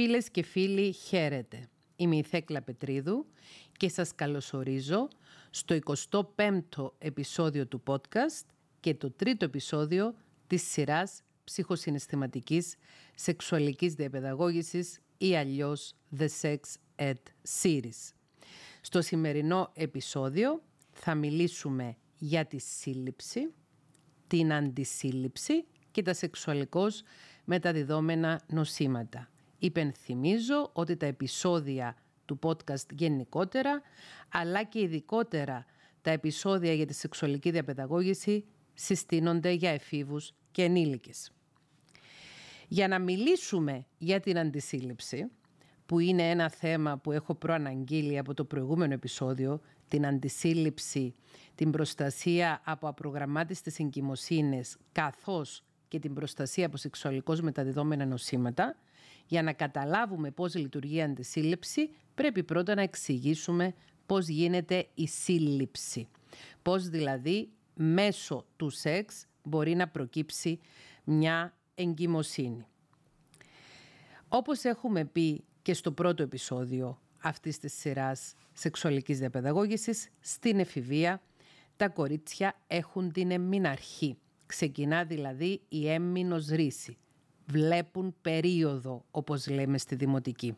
Φίλες και φίλοι, χαίρετε. Είμαι η Θέκλα Πετρίδου και σας καλωσορίζω στο 25ο επεισόδιο του podcast και το τρίτο επεισόδιο της σειράς ψυχοσυναισθηματικής σεξουαλικής διαπαιδαγώγησης ή αλλιώς The Sex Ed Series. Στο σημερινό επεισόδιο θα μιλήσουμε για τη σύλληψη, την αντισύλληψη και τα σεξουαλικώς μεταδιδόμενα νοσήματα. Υπενθυμίζω ότι τα επεισόδια του podcast γενικότερα, αλλά και ειδικότερα τα επεισόδια για τη σεξουαλική διαπαιδαγώγηση συστήνονται για εφήβους και ενήλικες. Για να μιλήσουμε για την αντισύλληψη, που είναι ένα θέμα που έχω προαναγγείλει από το προηγούμενο επεισόδιο, την αντισύλληψη, την προστασία από απρογραμμάτιστες εγκυμοσύνες, καθώς και την προστασία από σεξουαλικώς μεταδιδόμενα νοσήματα, για να καταλάβουμε πώς λειτουργεί η αντισύλληψη, πρέπει πρώτα να εξηγήσουμε πώς γίνεται η σύλληψη. Πώς δηλαδή μέσω του σεξ μπορεί να προκύψει μια εγκυμοσύνη. Όπως έχουμε πει και στο πρώτο επεισόδιο αυτής της σειράς σεξουαλικής διαπαιδαγώγησης, στην εφηβεία τα κορίτσια έχουν την εμμηναρχή. Ξεκινά δηλαδή η έμμηνος ρίση. Βλέπουν περίοδο, όπως λέμε στη δημοτική.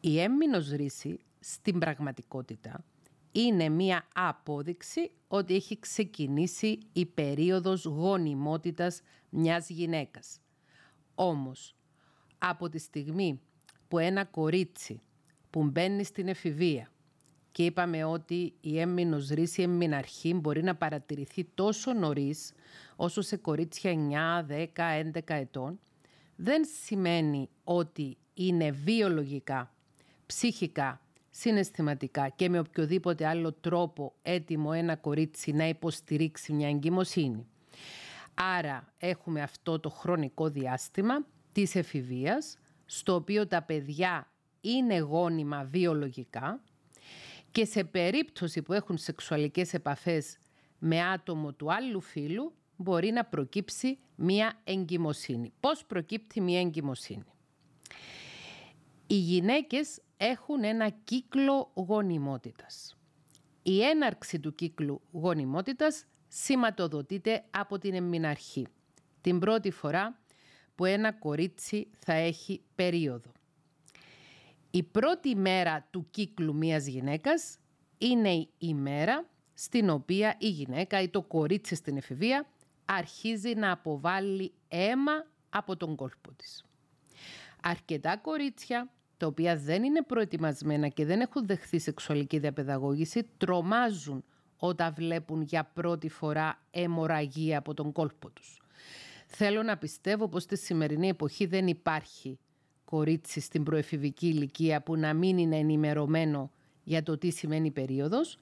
Η έμμηνος ρίση στην πραγματικότητα είναι μία απόδειξη ότι έχει ξεκινήσει η περίοδος γονιμότητας μιας γυναίκας. Όμως, από τη στιγμή που ένα κορίτσι που μπαίνει στην εφηβεία και είπαμε ότι η έμμηνος ρίση, η έμμηναρχή μπορεί να παρατηρηθεί τόσο νωρίς όσο σε κορίτσια 9, 10, 11 ετών, δεν σημαίνει ότι είναι βιολογικά, ψυχικά, συναισθηματικά και με οποιοδήποτε άλλο τρόπο έτοιμο ένα κορίτσι να υποστηρίξει μια εγκυμοσύνη. Άρα έχουμε αυτό το χρονικό διάστημα της εφηβείας, στο οποίο τα παιδιά είναι γόνιμα βιολογικά και σε περίπτωση που έχουν σεξουαλικές επαφές με άτομο του άλλου φύλου μπορεί να προκύψει μία εγκυμοσύνη. Πώς προκύπτει μία εγκυμοσύνη; Οι γυναίκες έχουν ένα κύκλο γονιμότητας. Η έναρξη του κύκλου γονιμότητας σηματοδοτείται από την εμμηναρχή. Την πρώτη φορά που ένα κορίτσι θα έχει περίοδο. Η πρώτη μέρα του κύκλου μιας γυναίκας είναι η μέρα στην οποία η γυναίκα ή το κορίτσι στην εφηβεία αρχίζει να αποβάλει αίμα από τον κόλπο της. Αρκετά κορίτσια τα οποία δεν είναι προετοιμασμένα και δεν έχουν δεχθεί σεξουαλική διαπαιδαγώγηση τρομάζουν όταν βλέπουν για πρώτη φορά αιμορραγία από τον κόλπο τους. Θέλω να πιστεύω πως στη σημερινή εποχή δεν υπάρχει κορίτσι στην προεφηβική ηλικία που να μην είναι ενημερωμένο για το τι σημαίνει περίοδος,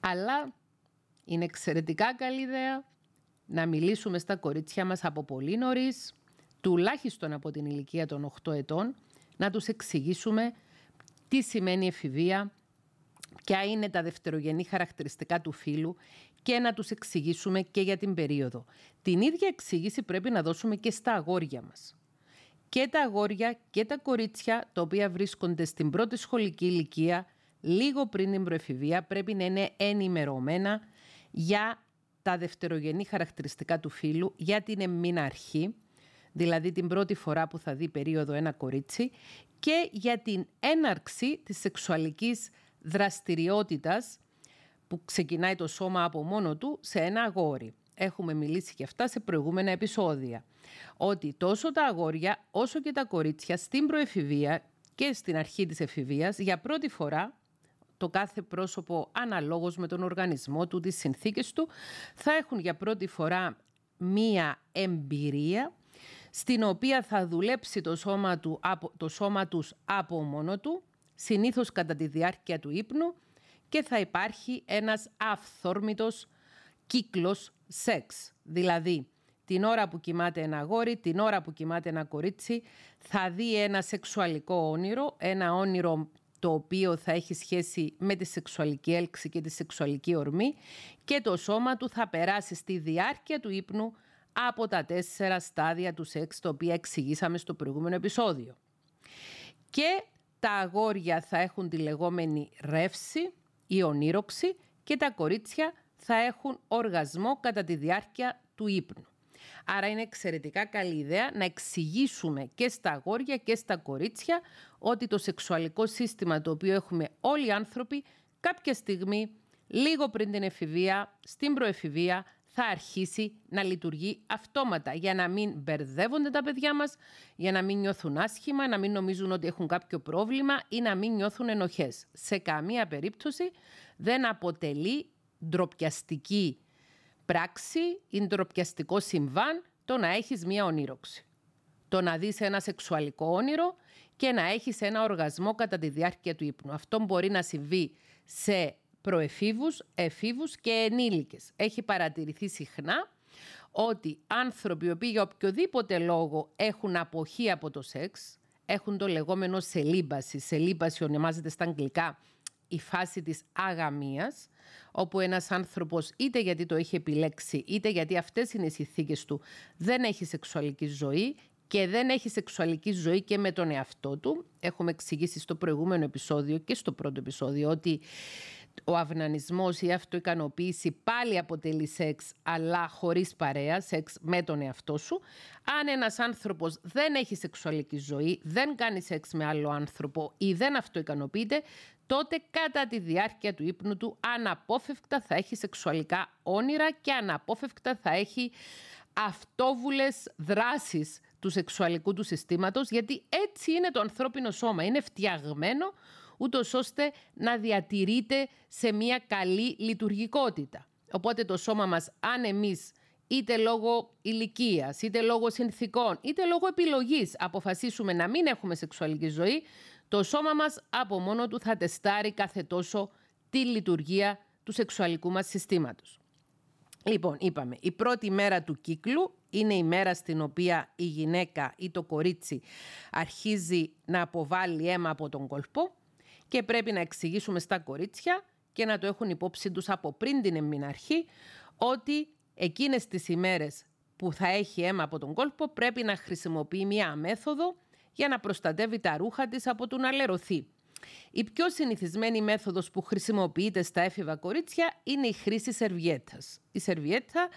αλλά είναι εξαιρετικά καλή ιδέα να μιλήσουμε στα κορίτσια μας από πολύ νωρίς, τουλάχιστον από την ηλικία των 8 ετών, να τους εξηγήσουμε τι σημαίνει εφηβεία, ποια είναι τα δευτερογενή χαρακτηριστικά του φύλου και να τους εξηγήσουμε και για την περίοδο. Την ίδια εξήγηση πρέπει να δώσουμε και στα αγόρια μας. Και τα αγόρια και τα κορίτσια τα οποία βρίσκονται στην πρώτη σχολική ηλικία λίγο πριν την προεφηβεία πρέπει να είναι ενημερωμένα για τα δευτερογενή χαρακτηριστικά του φύλου, για την εμμηναρχή, δηλαδή την πρώτη φορά που θα δει περίοδο ένα κορίτσι και για την έναρξη της σεξουαλικής δραστηριότητας που ξεκινάει το σώμα από μόνο του σε ένα αγόρι. Έχουμε μιλήσει και αυτά σε προηγούμενα επεισόδια. Ότι τόσο τα αγόρια όσο και τα κορίτσια στην προεφηβεία και στην αρχή της εφηβείας για πρώτη φορά το κάθε πρόσωπο αναλόγως με τον οργανισμό του, τις συνθήκες του, θα έχουν για πρώτη φορά μία εμπειρία στην οποία θα δουλέψει το σώμα, του, το σώμα τους από μόνο του, συνήθως κατά τη διάρκεια του ύπνου και θα υπάρχει ένας αυθόρμητος κύκλος σεξ. Δηλαδή, την ώρα που κοιμάται ένα αγόρι, την ώρα που κοιμάται ένα κορίτσι, θα δει ένα σεξουαλικό όνειρο, ένα όνειρο το οποίο θα έχει σχέση με τη σεξουαλική έλξη και τη σεξουαλική ορμή και το σώμα του θα περάσει στη διάρκεια του ύπνου από τα τέσσερα στάδια του σεξ, τα οποία εξηγήσαμε στο προηγούμενο επεισόδιο. Και τα αγόρια θα έχουν τη λεγόμενη ρεύση ή ονείροξη και τα κορίτσια θα έχουν οργασμό κατά τη διάρκεια του ύπνου. Άρα είναι εξαιρετικά καλή ιδέα να εξηγήσουμε και στα αγόρια και στα κορίτσια ότι το σεξουαλικό σύστημα το οποίο έχουμε όλοι οι άνθρωποι κάποια στιγμή λίγο πριν την εφηβεία, στην προεφηβεία, θα αρχίσει να λειτουργεί αυτόματα για να μην μπερδεύονται τα παιδιά μας, για να μην νιώθουν άσχημα, να μην νομίζουν ότι έχουν κάποιο πρόβλημα ή να μην νιώθουν ενοχές. Σε καμία περίπτωση δεν αποτελεί ντροπιαστική πράξη ή ντροπιαστικό συμβάν το να έχεις μία ονείροξη. Το να δεις ένα σεξουαλικό όνειρο και να έχεις ένα οργασμό κατά τη διάρκεια του ύπνου. Αυτό μπορεί να συμβεί σε προεφήβους, εφήβους και ενήλικες. Έχει παρατηρηθεί συχνά ότι άνθρωποι οι οποίοι για οποιοδήποτε λόγο έχουν αποχή από το σεξ, έχουν το λεγόμενο celibacy. Celibacy ονομάζεται στα αγγλικά η φάση της αγαμίας, όπου ένας άνθρωπος είτε γιατί το έχει επιλέξει, είτε γιατί αυτές είναι οι συνθήκες του, δεν έχει σεξουαλική ζωή και δεν έχει σεξουαλική ζωή και με τον εαυτό του. Έχουμε εξηγήσει στο προηγούμενο επεισόδιο και στο πρώτο επεισόδιο ότι ο αυνανισμός ή η αυτοικανοποίηση πάλι αποτελεί σεξ αλλά χωρίς παρέα, σεξ με τον εαυτό σου. Αν ένας άνθρωπος δεν έχει σεξουαλική ζωή, δεν κάνει σεξ με άλλο άνθρωπο ή δεν αυτοικανοποιείται, τότε κατά τη διάρκεια του ύπνου του αναπόφευκτα θα έχει σεξουαλικά όνειρα και αναπόφευκτα θα έχει αυτόβουλες δράσεις του σεξουαλικού του συστήματος, γιατί έτσι είναι το ανθρώπινο σώμα. Είναι φτιαγμένο ούτως ώστε να διατηρείται σε μια καλή λειτουργικότητα. Οπότε το σώμα μας, αν εμείς είτε λόγω ηλικίας, είτε λόγω συνθήκων, είτε λόγω επιλογής αποφασίσουμε να μην έχουμε σεξουαλική ζωή, το σώμα μας από μόνο του θα τεστάρει κάθε τόσο τη λειτουργία του σεξουαλικού μας συστήματος. Λοιπόν, είπαμε, η πρώτη μέρα του κύκλου είναι η μέρα στην οποία η γυναίκα ή το κορίτσι αρχίζει να αποβάλει αίμα από τον κολπό και πρέπει να εξηγήσουμε στα κορίτσια και να το έχουν υπόψη τους από πριν την εμμηναρχή ότι εκείνες τις ημέρες που θα έχει αίμα από τον κόλπο πρέπει να χρησιμοποιεί μια μέθοδο για να προστατεύει τα ρούχα της από το να λερωθεί. Η πιο συνηθισμένη μέθοδος που χρησιμοποιείται στα έφηβα κορίτσια είναι η χρήση σερβιέτας. Η σερβιέτα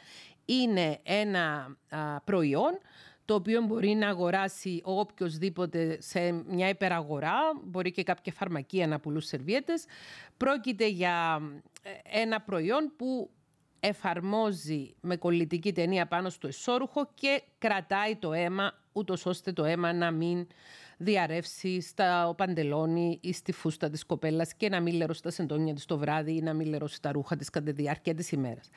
είναι ένα προϊόν το οποίο μπορεί να αγοράσει οποιοδήποτε σε μια υπεραγορά, μπορεί και κάποια φαρμακεία να πουλούν σερβιέτες. Πρόκειται για ε, ένα προϊόν που εφαρμόζει με κολλητική ταινία πάνω στο εσώρουχο και κρατάει το αίμα, ούτως ώστε το αίμα να μην διαρρεύσει στα παντελόνι ή στη φούστα της κοπέλας και να μην λερώσει τα σεντόνια της το βράδυ ή να μην λερώσει τα ρούχα της κατά τη διάρκεια της ημέρας.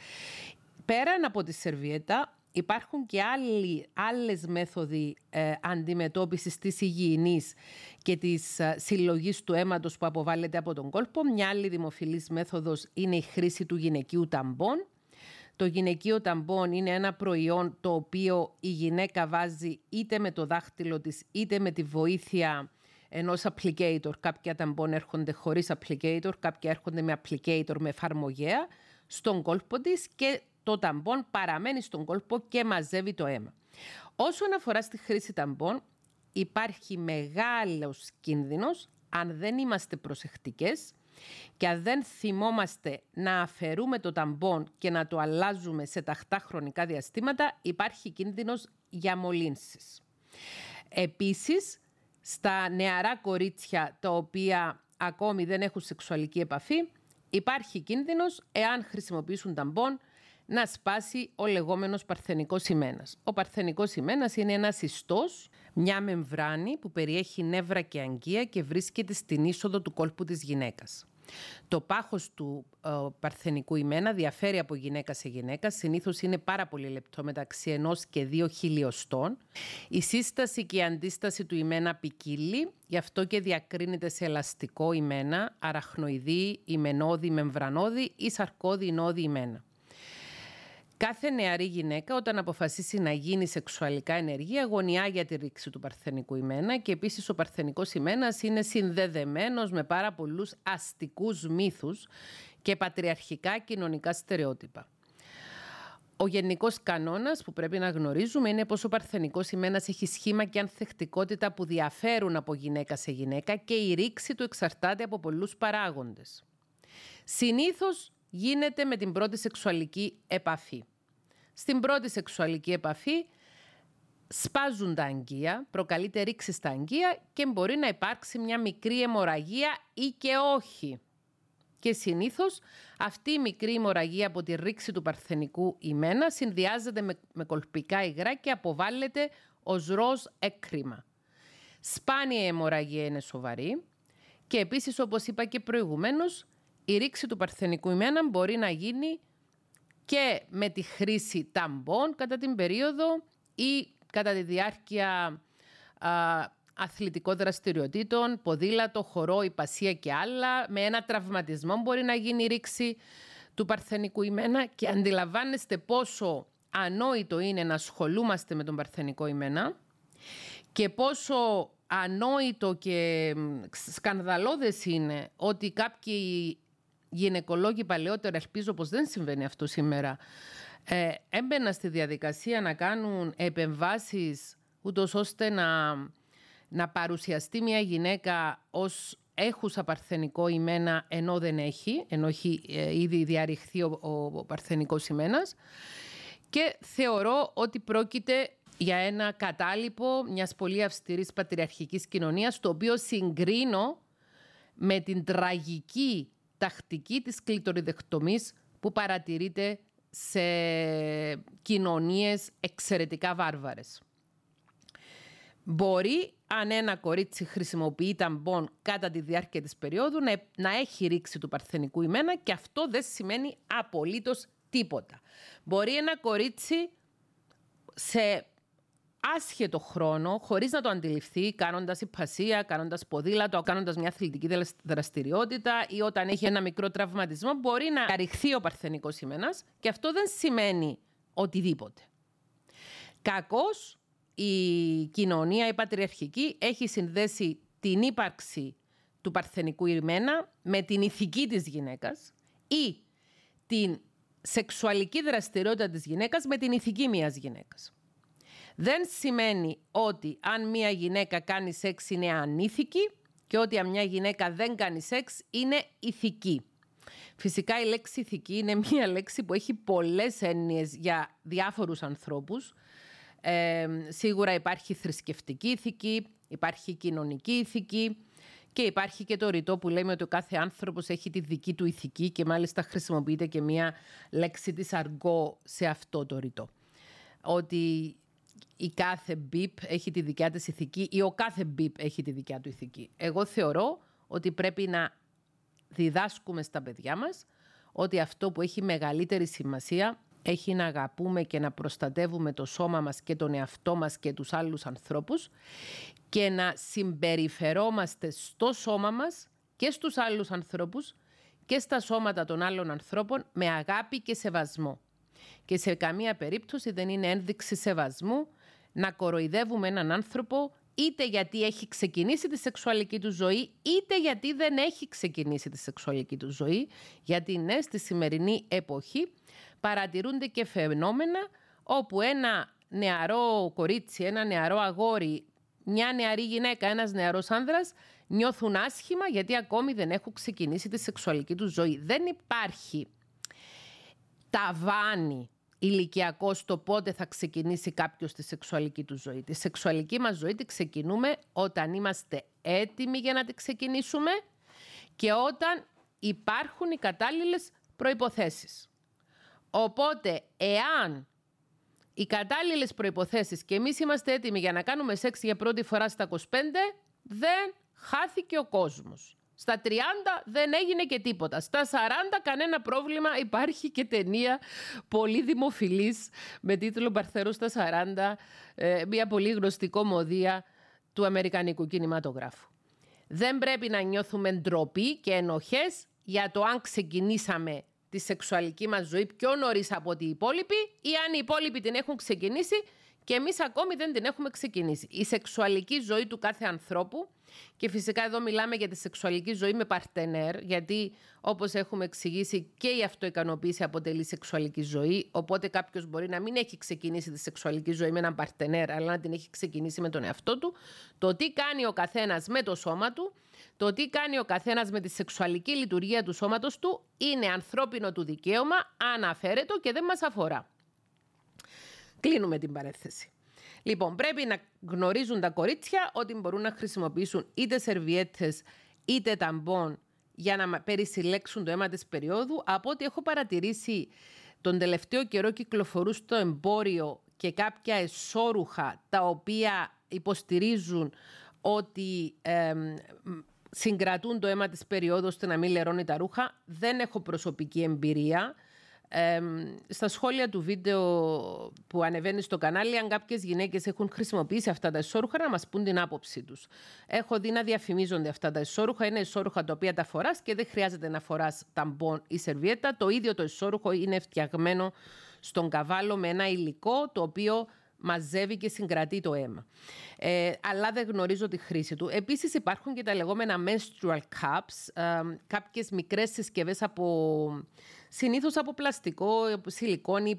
Πέραν από τη σερβιέτα, υπάρχουν και άλλοι, άλλες μέθοδοι ε, αντιμετώπισης της υγιεινής και της ε, συλλογής του αίματος που αποβάλλεται από τον κόλπο. Μια άλλη δημοφιλής μέθοδος είναι η χρήση του γυναικείου ταμπών. Το γυναικείο ταμπών είναι ένα προϊόν το οποίο η γυναίκα βάζει είτε με το δάχτυλο της είτε με τη βοήθεια ενός applicator. Κάποια ταμπών έρχονται χωρίς applicator, κάποια έρχονται με applicator με εφαρμογέα στον κόλπο της και το ταμπόν παραμένει στον κόλπο και μαζεύει το αίμα. Όσον αφορά στη χρήση ταμπών, υπάρχει μεγάλος κίνδυνος αν δεν είμαστε προσεκτικές και αν δεν θυμόμαστε να αφαιρούμε το ταμπόν και να το αλλάζουμε σε ταχτά χρονικά διαστήματα, υπάρχει κίνδυνος για μολύνσεις. Επίσης, στα νεαρά κορίτσια τα οποία ακόμη δεν έχουν σεξουαλική επαφή, υπάρχει κίνδυνος, εάν χρησιμοποιήσουν ταμπόν, να σπάσει ο λεγόμενος παρθενικός ημένας. Ο παρθενικός ημένας είναι ένας ιστός, μια μεμβράνη που περιέχει νεύρα και αγγεία και βρίσκεται στην είσοδο του κόλπου της γυναίκας. Το πάχος του ε, παρθενικού ημένα διαφέρει από γυναίκα σε γυναίκα. Συνήθως είναι πάρα πολύ λεπτό μεταξύ ενός και δύο χιλιοστών. Η σύσταση και η αντίσταση του ημένα ποικίλει, γι' αυτό και διακρίνεται σε ελαστικό ημένα, αραχνοειδή, ημενόδι, μεμβρανόδι ή σαρκώδη νόδι ημένα. Κάθε νεαρή γυναίκα όταν αποφασίσει να γίνει σεξουαλικά ενεργή αγωνιά για τη ρήξη του παρθενικού ημένα και επίσης ο παρθενικός ημένας είναι συνδεδεμένος με πάρα πολλούς αστικούς μύθους και πατριαρχικά κοινωνικά στερεότυπα. Ο γενικός κανόνας που πρέπει να γνωρίζουμε είναι πως ο παρθενικός ημένας έχει σχήμα και ανθεκτικότητα που διαφέρουν από γυναίκα σε γυναίκα και η ρήξη του εξαρτάται από πολλούς παράγοντες. Συνήθως γίνεται με την πρώτη σεξουαλική επαφή. Στην πρώτη σεξουαλική επαφή σπάζουν τα αγγεία, προκαλείται ρήξη στα αγγεία και μπορεί να υπάρξει μια μικρή αιμορραγία ή και όχι. Και συνήθως αυτή η μικρή αιμορραγία από τη ρήξη του παρθενικού ημένα συνδυάζεται με, με κολπικά υγρά και αποβάλλεται ως ροζ έκρημα. Σπάνια η αιμορραγία είναι σοβαρή και επίσης όπως είπα και προηγουμένως η ρήξη του παρθενικού ημένα μπορεί να γίνει και με τη χρήση ταμπών κατά την περίοδο ή κατά τη διάρκεια α, αθλητικών δραστηριοτήτων, ποδήλατο, χορό, υπασία και άλλα. Με ένα τραυματισμό μπορεί να γίνει η ρήξη του παρθενικού ημένα και αντιλαμβάνεστε πόσο ανόητο είναι να ασχολούμαστε με τον παρθενικό ημένα και πόσο ανόητο και σκανδαλώδες είναι ότι κάποιοι γυναικολόγοι παλαιότερα, ελπίζω πως δεν συμβαίνει αυτό σήμερα, ε, έμπαιναν στη διαδικασία να κάνουν επεμβάσεις ούτως ώστε να, να παρουσιαστεί μια γυναίκα ως έχουσα παρθενικό ημένα ενώ δεν έχει, ενώ έχει ε, ήδη διαρριχθεί ο, ο, ο παρθενικός ιμένας και θεωρώ ότι πρόκειται για ένα κατάλοιπο μιας πολύ αυστηρής πατριαρχικής κοινωνίας το οποίο συγκρίνω με την τραγική τακτική της κλειτοριδεκτομής που παρατηρείται σε κοινωνίες εξαιρετικά βάρβαρες. Μπορεί, αν ένα κορίτσι χρησιμοποιεί ταμπον κατά τη διάρκεια της περίοδου, να, να έχει ρίξει του παρθενικού ημένα και αυτό δεν σημαίνει απολύτως τίποτα. Μπορεί ένα κορίτσι σε άσχετο χρόνο, χωρίς να το αντιληφθεί, κάνοντας υπασία, κάνοντας ποδήλατο, κάνοντας μια αθλητική δραστηριότητα ή όταν έχει ένα μικρό τραυματισμό, μπορεί να αρριχθεί ο παρθενικός σημαίνας και αυτό δεν σημαίνει οτιδήποτε. Κακώς η κοινωνία, η πατριαρχική, έχει συνδέσει την ύπαρξη του παρθενικού ημένα με την ηθική της γυναίκας ή την σεξουαλική δραστηριότητα της γυναίκας με την ηθική μιας γυναίκας δεν σημαίνει ότι αν μια γυναίκα κάνει σεξ είναι ανήθικη και ότι αν μια γυναίκα δεν κάνει σεξ είναι ηθική. Φυσικά η λέξη ηθική είναι μια λέξη που έχει πολλές έννοιες για διάφορους ανθρώπους. Ε, σίγουρα υπάρχει θρησκευτική ηθική, υπάρχει κοινωνική ηθική και υπάρχει και το ρητό που λέμε ότι ο κάθε άνθρωπος έχει τη δική του ηθική και μάλιστα χρησιμοποιείται και μια λέξη της αργό σε αυτό το ρητό. Ότι η κάθε μπιπ έχει τη δικιά της ηθική ή ο κάθε μπιπ έχει τη δικιά του ηθική. Εγώ θεωρώ ότι πρέπει να διδάσκουμε στα παιδιά μας ότι αυτό που έχει μεγαλύτερη σημασία έχει να αγαπούμε και να προστατεύουμε το σώμα μας και τον εαυτό μας και τους άλλους ανθρώπους και να συμπεριφερόμαστε στο σώμα μας και στους άλλους ανθρώπους και στα σώματα των άλλων ανθρώπων με αγάπη και σεβασμό. Και σε καμία περίπτωση δεν είναι ένδειξη σεβασμού να κοροϊδεύουμε έναν άνθρωπο είτε γιατί έχει ξεκινήσει τη σεξουαλική του ζωή, είτε γιατί δεν έχει ξεκινήσει τη σεξουαλική του ζωή. Γιατί ναι, στη σημερινή εποχή παρατηρούνται και φαινόμενα όπου ένα νεαρό κορίτσι, ένα νεαρό αγόρι, μια νεαρή γυναίκα, ένας νεαρός άνδρας νιώθουν άσχημα γιατί ακόμη δεν έχουν ξεκινήσει τη σεξουαλική του ζωή. Δεν υπάρχει ταβάνι ηλικιακό στο πότε θα ξεκινήσει κάποιος τη σεξουαλική του ζωή. Τη σεξουαλική μας ζωή τη ξεκινούμε όταν είμαστε έτοιμοι για να τη ξεκινήσουμε και όταν υπάρχουν οι κατάλληλες προϋποθέσεις. Οπότε, εάν οι κατάλληλες προϋποθέσεις και εμείς είμαστε έτοιμοι για να κάνουμε σεξ για πρώτη φορά στα 25, δεν χάθηκε ο κόσμος. Στα 30 δεν έγινε και τίποτα. Στα 40 κανένα πρόβλημα. Υπάρχει και ταινία πολύ δημοφιλής με τίτλο «Παρθέρο στα 40», ε, μια πολύ γνωστή κομμωδία του Αμερικανικού κινηματογράφου. Δεν πρέπει να νιώθουμε ντροπή και ενοχές για το αν ξεκινήσαμε τη σεξουαλική μας ζωή πιο νωρίς από ότι οι υπόλοιποι ή αν οι υπόλοιποι την έχουν ξεκινήσει και εμείς ακόμη δεν την έχουμε ξεκινήσει. Η σεξουαλική ζωή του κάθε ανθρώπου και φυσικά εδώ μιλάμε για τη σεξουαλική ζωή με παρτενέρ, γιατί όπως έχουμε εξηγήσει και η αυτοικανοποίηση αποτελεί σεξουαλική ζωή, οπότε κάποιος μπορεί να μην έχει ξεκινήσει τη σεξουαλική ζωή με έναν παρτενέρ, αλλά να την έχει ξεκινήσει με τον εαυτό του. Το τι κάνει ο καθένας με το σώμα του, το τι κάνει ο καθένας με τη σεξουαλική λειτουργία του σώματος του, είναι ανθρώπινο του δικαίωμα, αναφέρετο και δεν μας αφορά. Κλείνουμε την παρέθεση. Λοιπόν, πρέπει να γνωρίζουν τα κορίτσια ότι μπορούν να χρησιμοποιήσουν είτε σερβιέτες είτε ταμπών για να περισυλλέξουν το αίμα της περίοδου. Από ό,τι έχω παρατηρήσει τον τελευταίο καιρό κυκλοφορούν στο εμπόριο και κάποια εσώρουχα τα οποία υποστηρίζουν ότι συγκρατούν το αίμα της περίοδου ώστε να μην λερώνει τα ρούχα. Δεν έχω προσωπική εμπειρία στα σχόλια του βίντεο που ανεβαίνει στο κανάλι, αν κάποιες γυναίκες έχουν χρησιμοποιήσει αυτά τα ισόρουχα, να μας πούν την άποψή τους. Έχω δει να διαφημίζονται αυτά τα ισόρουχα. Είναι ισόρουχα τα οποία τα φοράς και δεν χρειάζεται να φοράς ταμπον ή σερβιέτα. Το ίδιο το ισόρουχο είναι φτιαγμένο στον καβάλο με ένα υλικό το οποίο μαζεύει και συγκρατεί το αίμα. Ε, αλλά δεν γνωρίζω τη χρήση του. Επίσης υπάρχουν και τα λεγόμενα menstrual cups, ε, κάποιες μικρές συσκευές από, συνήθως από πλαστικό, σιλικόνη ή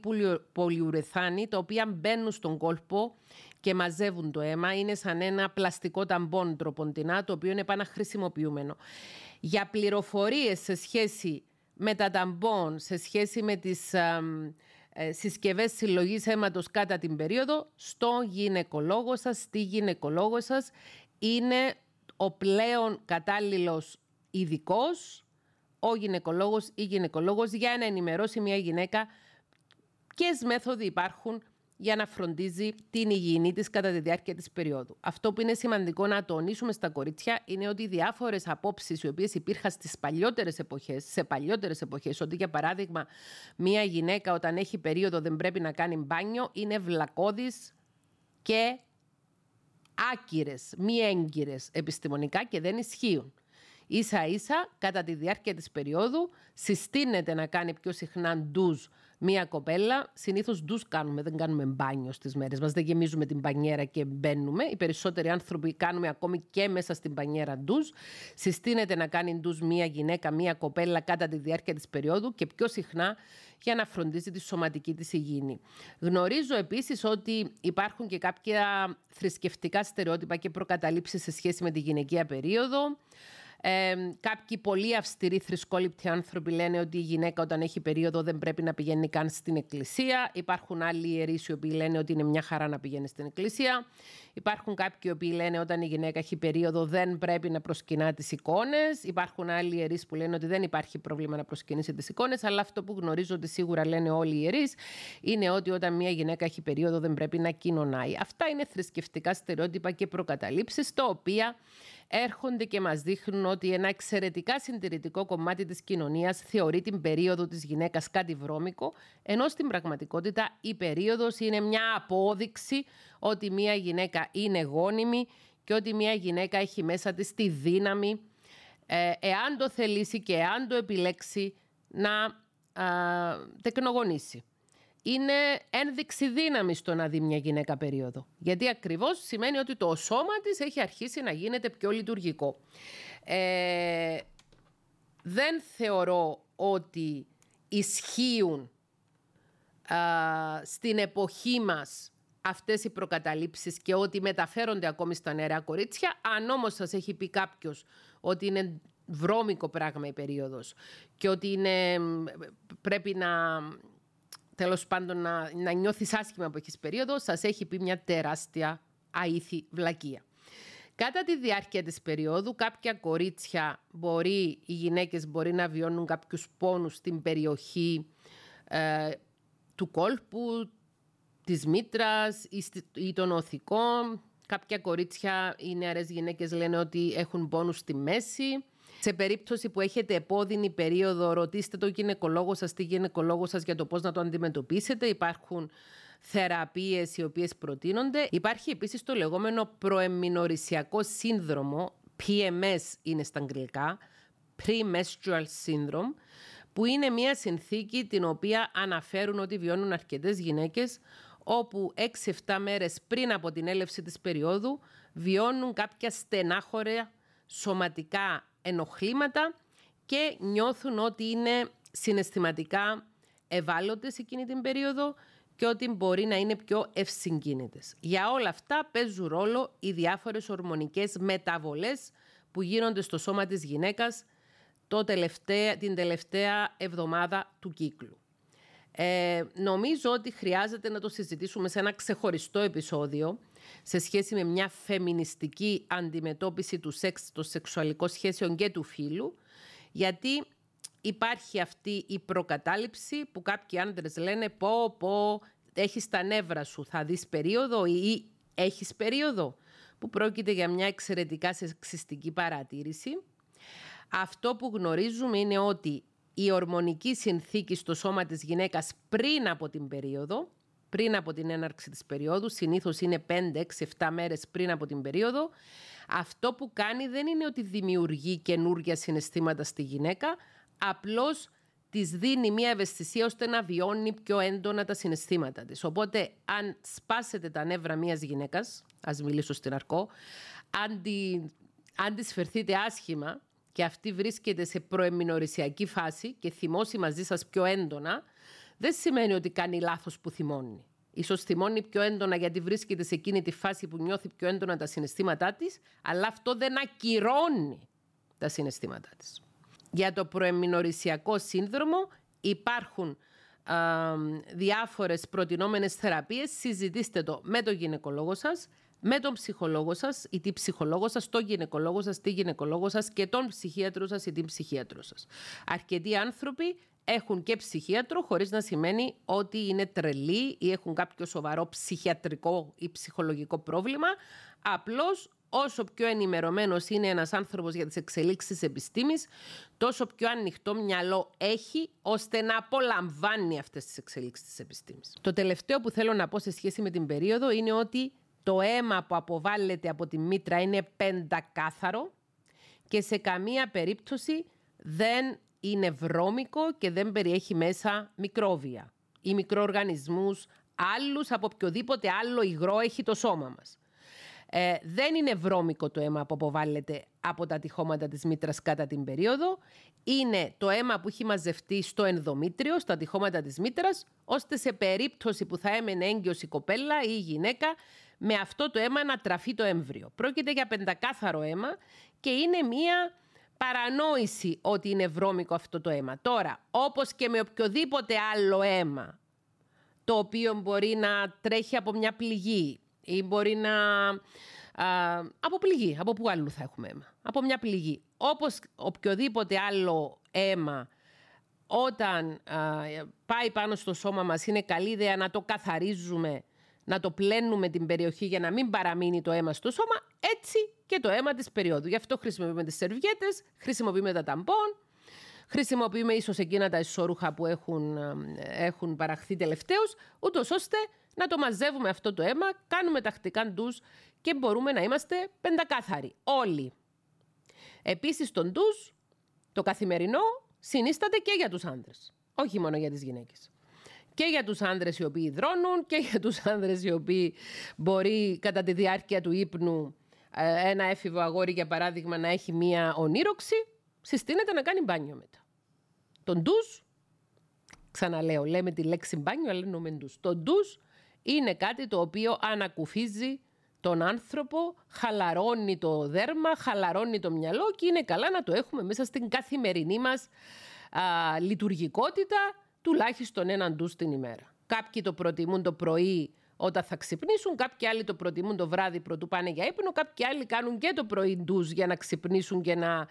πολυουρεθάνη, τα οποία μπαίνουν στον κόλπο και μαζεύουν το αίμα. Είναι σαν ένα πλαστικό ταμπόν τροποντινά, το οποίο είναι επαναχρησιμοποιούμενο. Για πληροφορίες σε σχέση με τα ταμπόν, σε σχέση με τις... Ε, συσκευές συλλογής αίματος κατά την περίοδο στο γυναικολόγο σας, στη γυναικολόγο σας. Είναι ο πλέον κατάλληλος ειδικός, ο γυναικολόγος ή γυναικολόγος για να ενημερώσει μια γυναίκα ποιες μέθοδοι υπάρχουν για να φροντίζει την υγιεινή της κατά τη διάρκεια της περίοδου. Αυτό που είναι σημαντικό να τονίσουμε στα κορίτσια είναι ότι οι διάφορες απόψεις οι οποίες υπήρχαν στις παλιότερες εποχές, σε παλιότερες εποχές, ότι για παράδειγμα μία γυναίκα όταν έχει περίοδο δεν πρέπει να κάνει μπάνιο, είναι βλακώδης και άκυρες, μη έγκυρες επιστημονικά και δεν ισχύουν. Ίσα ίσα, κατά τη διάρκεια της περίοδου, συστήνεται να κάνει πιο συχνά ντουζ μία κοπέλα. Συνήθως ντου κάνουμε, δεν κάνουμε μπάνιο στις μέρες μας. Δεν γεμίζουμε την πανιέρα και μπαίνουμε. Οι περισσότεροι άνθρωποι κάνουμε ακόμη και μέσα στην πανιέρα ντου. Συστήνεται να κάνει ντου μία γυναίκα, μία κοπέλα κατά τη διάρκεια της περίοδου και πιο συχνά για να φροντίζει τη σωματική της υγιεινή. Γνωρίζω επίσης ότι υπάρχουν και κάποια θρησκευτικά στερεότυπα και προκαταλήψεις σε σχέση με τη γυναικεία περίοδο. Ε, κάποιοι πολύ αυστηροί θρησκόληπτοι άνθρωποι λένε ότι η γυναίκα όταν έχει περίοδο δεν πρέπει να πηγαίνει καν στην εκκλησία. Υπάρχουν άλλοι ιερείς οι οποίοι λένε ότι είναι μια χαρά να πηγαίνει στην εκκλησία. Υπάρχουν κάποιοι οι οποίοι λένε όταν η γυναίκα έχει περίοδο δεν πρέπει να προσκυνά τις εικόνες. Υπάρχουν άλλοι ιερείς που λένε ότι δεν υπάρχει πρόβλημα να προσκυνήσει τις εικόνες. Αλλά αυτό που γνωρίζω ότι σίγουρα λένε όλοι οι ιερείς είναι ότι όταν μια γυναίκα έχει περίοδο δεν πρέπει να κοινωνάει. Αυτά είναι θρησκευτικά στερεότυπα και προκαταλήψεις, τα οποία έρχονται και μας δείχνουν ότι ένα εξαιρετικά συντηρητικό κομμάτι της κοινωνίας θεωρεί την περίοδο της γυναίκας κάτι βρώμικο, ενώ στην πραγματικότητα η περίοδος είναι μια απόδειξη ότι μια γυναίκα είναι γόνιμη και ότι μια γυναίκα έχει μέσα της τη δύναμη, ε, εάν το θελήσει και εάν το επιλέξει, να τεκνογονήσει είναι ένδειξη δύναμης στο να δει μια γυναίκα περίοδο. Γιατί ακριβώς σημαίνει ότι το σώμα της έχει αρχίσει να γίνεται πιο λειτουργικό. Ε, δεν θεωρώ ότι ισχύουν στην εποχή μας αυτές οι προκαταλήψεις και ότι μεταφέρονται ακόμη στα νερά κορίτσια. Αν όμως σας έχει πει κάποιος ότι είναι βρώμικο πράγμα η περίοδος και ότι είναι, πρέπει να τέλος πάντων να, να νιώθεις άσχημα που έχεις περίοδο, σας έχει πει μια τεράστια αήθη βλακεία. Κατά τη διάρκεια της περίοδου, κάποια κορίτσια μπορεί, οι γυναίκες μπορεί να βιώνουν κάποιους πόνους στην περιοχή ε, του κόλπου, της μήτρας ή, ή των οθικών. Κάποια κορίτσια, οι νεαρές γυναίκες λένε ότι έχουν πόνους στη μέση. Σε περίπτωση που έχετε επώδυνη περίοδο, ρωτήστε το γυναικολόγο σας τι γυναικολόγο σας για το πώς να το αντιμετωπίσετε. Υπάρχουν θεραπείες οι οποίες προτείνονται. Υπάρχει επίσης το λεγόμενο προεμμινορησιακό σύνδρομο, PMS είναι στα αγγλικά, Pre-Menstrual Syndrome, που είναι μια συνθήκη την οποία αναφέρουν ότι βιώνουν αρκετές γυναίκες όπου 6-7 μέρες πριν από την έλευση της περίοδου βιώνουν κάποια στενάχωρια σωματικά ενοχλήματα και νιώθουν ότι είναι συναισθηματικά ευάλωτες εκείνη την περίοδο και ότι μπορεί να είναι πιο ευσυγκίνητες. Για όλα αυτά παίζουν ρόλο οι διάφορες ορμονικές μεταβολές που γίνονται στο σώμα της γυναίκας το τελευταία, την τελευταία εβδομάδα του κύκλου. Ε, νομίζω ότι χρειάζεται να το συζητήσουμε σε ένα ξεχωριστό επεισόδιο σε σχέση με μια φεμινιστική αντιμετώπιση του σεξ, των σεξουαλικών σχέσεων και του φίλου, γιατί υπάρχει αυτή η προκατάληψη που κάποιοι άντρες λένε πω πω έχεις τα νεύρα σου, θα δεις περίοδο ή έχεις περίοδο, που πρόκειται για μια εξαιρετικά σεξιστική παρατήρηση. Αυτό που γνωρίζουμε είναι ότι η ορμονική συνθήκη στο σώμα της γυναίκας πριν από την περίοδο, πριν από την έναρξη της περίοδου, συνήθως είναι 5, 6, 7 μέρες πριν από την περίοδο, αυτό που κάνει δεν είναι ότι δημιουργεί καινούργια συναισθήματα στη γυναίκα, απλώς της δίνει μια ευαισθησία ώστε να βιώνει πιο έντονα τα συναισθήματα της. Οπότε, αν σπάσετε τα νεύρα μιας γυναίκας, ας μιλήσω στην αρκό, αν, τη, αν της φερθείτε άσχημα, και αυτή βρίσκεται σε προεμινορησιακή φάση και θυμώσει μαζί σας πιο έντονα, δεν σημαίνει ότι κάνει λάθος που θυμώνει. Ίσως θυμώνει πιο έντονα γιατί βρίσκεται σε εκείνη τη φάση που νιώθει πιο έντονα τα συναισθήματά της, αλλά αυτό δεν ακυρώνει τα συναισθήματά της. Για το προεμινορησιακό σύνδρομο υπάρχουν α, διάφορες προτινόμενες θεραπείες. Συζητήστε το με τον γυναικολόγο σας με τον ψυχολόγο σας ή την ψυχολόγο σας, τον γυναικολόγο σας, τη γυναικολόγο σας και τον ψυχίατρο σας ή την ψυχίατρο σας. Αρκετοί άνθρωποι έχουν και ψυχίατρο χωρίς να σημαίνει ότι είναι τρελοί ή έχουν κάποιο σοβαρό ψυχιατρικό ή ψυχολογικό πρόβλημα. Απλώς όσο πιο ενημερωμένος είναι ένας άνθρωπος για τις εξελίξεις της επιστήμης, τόσο πιο ανοιχτό μυαλό έχει ώστε να απολαμβάνει αυτές τις εξελίξεις της επιστήμης. Το τελευταίο που θέλω να πω σε σχέση με την περίοδο είναι ότι το αίμα που αποβάλλεται από τη μήτρα είναι πεντακάθαρο και σε καμία περίπτωση δεν είναι βρώμικο και δεν περιέχει μέσα μικρόβια ή μικροοργανισμούς, άλλους από οποιοδήποτε άλλο υγρό έχει το σώμα μας. Ε, δεν είναι βρώμικο το αίμα που αποβάλλεται από τα τυχώματα της μήτρας κατά την περίοδο. Είναι το αίμα που έχει μαζευτεί στο ενδομήτριο, στα τυχώματα της μήτρας, ώστε σε περίπτωση που θα έμενε έγκυος η κοπέλα ή η γυναίκα με αυτό το αίμα να τραφεί το έμβριο. Πρόκειται για πεντακάθαρο αίμα και είναι μία παρανόηση ότι είναι βρώμικο αυτό το αίμα. Τώρα, όπως και με οποιοδήποτε άλλο αίμα, το οποίο μπορεί να τρέχει από μια πληγή ή μπορεί να... Α, από πληγή, από πού άλλου θα έχουμε αίμα. Από μια πληγή. Όπως οποιοδήποτε άλλο αίμα όταν πάει πάνω στο σώμα μας είναι καλή ιδέα να το καθαρίζουμε να το πλένουμε την περιοχή για να μην παραμείνει το αίμα στο σώμα, έτσι και το αίμα της περίοδου. Γι' αυτό χρησιμοποιούμε τις σερβιέτες, χρησιμοποιούμε τα ταμπών, χρησιμοποιούμε ίσως εκείνα τα ισόρουχα που έχουν, έχουν παραχθεί τελευταίως, ούτως ώστε να το μαζεύουμε αυτό το αίμα, κάνουμε τακτικά ντους και μπορούμε να είμαστε πεντακάθαροι. Όλοι. Επίσης το ντους, το καθημερινό, συνίσταται και για τους άντρες. Όχι μόνο για τις γυναίκες και για τους άνδρες οι οποίοι δρώνουν και για τους άνδρες οι οποίοι μπορεί κατά τη διάρκεια του ύπνου ε, ένα έφηβο αγόρι για παράδειγμα να έχει μία ονείροξη, συστήνεται να κάνει μπάνιο μετά. Τον ντους, ξαναλέω, λέμε τη λέξη μπάνιο, αλλά εννοούμε ντους. Το ντους είναι κάτι το οποίο ανακουφίζει τον άνθρωπο, χαλαρώνει το δέρμα, χαλαρώνει το μυαλό και είναι καλά να το έχουμε μέσα στην καθημερινή μας α, λειτουργικότητα τουλάχιστον έναν ντους την ημέρα. Κάποιοι το προτιμούν το πρωί όταν θα ξυπνήσουν, κάποιοι άλλοι το προτιμούν το βράδυ πρωτού πάνε για ύπνο, κάποιοι άλλοι κάνουν και το πρωί ντους για να ξυπνήσουν και να α,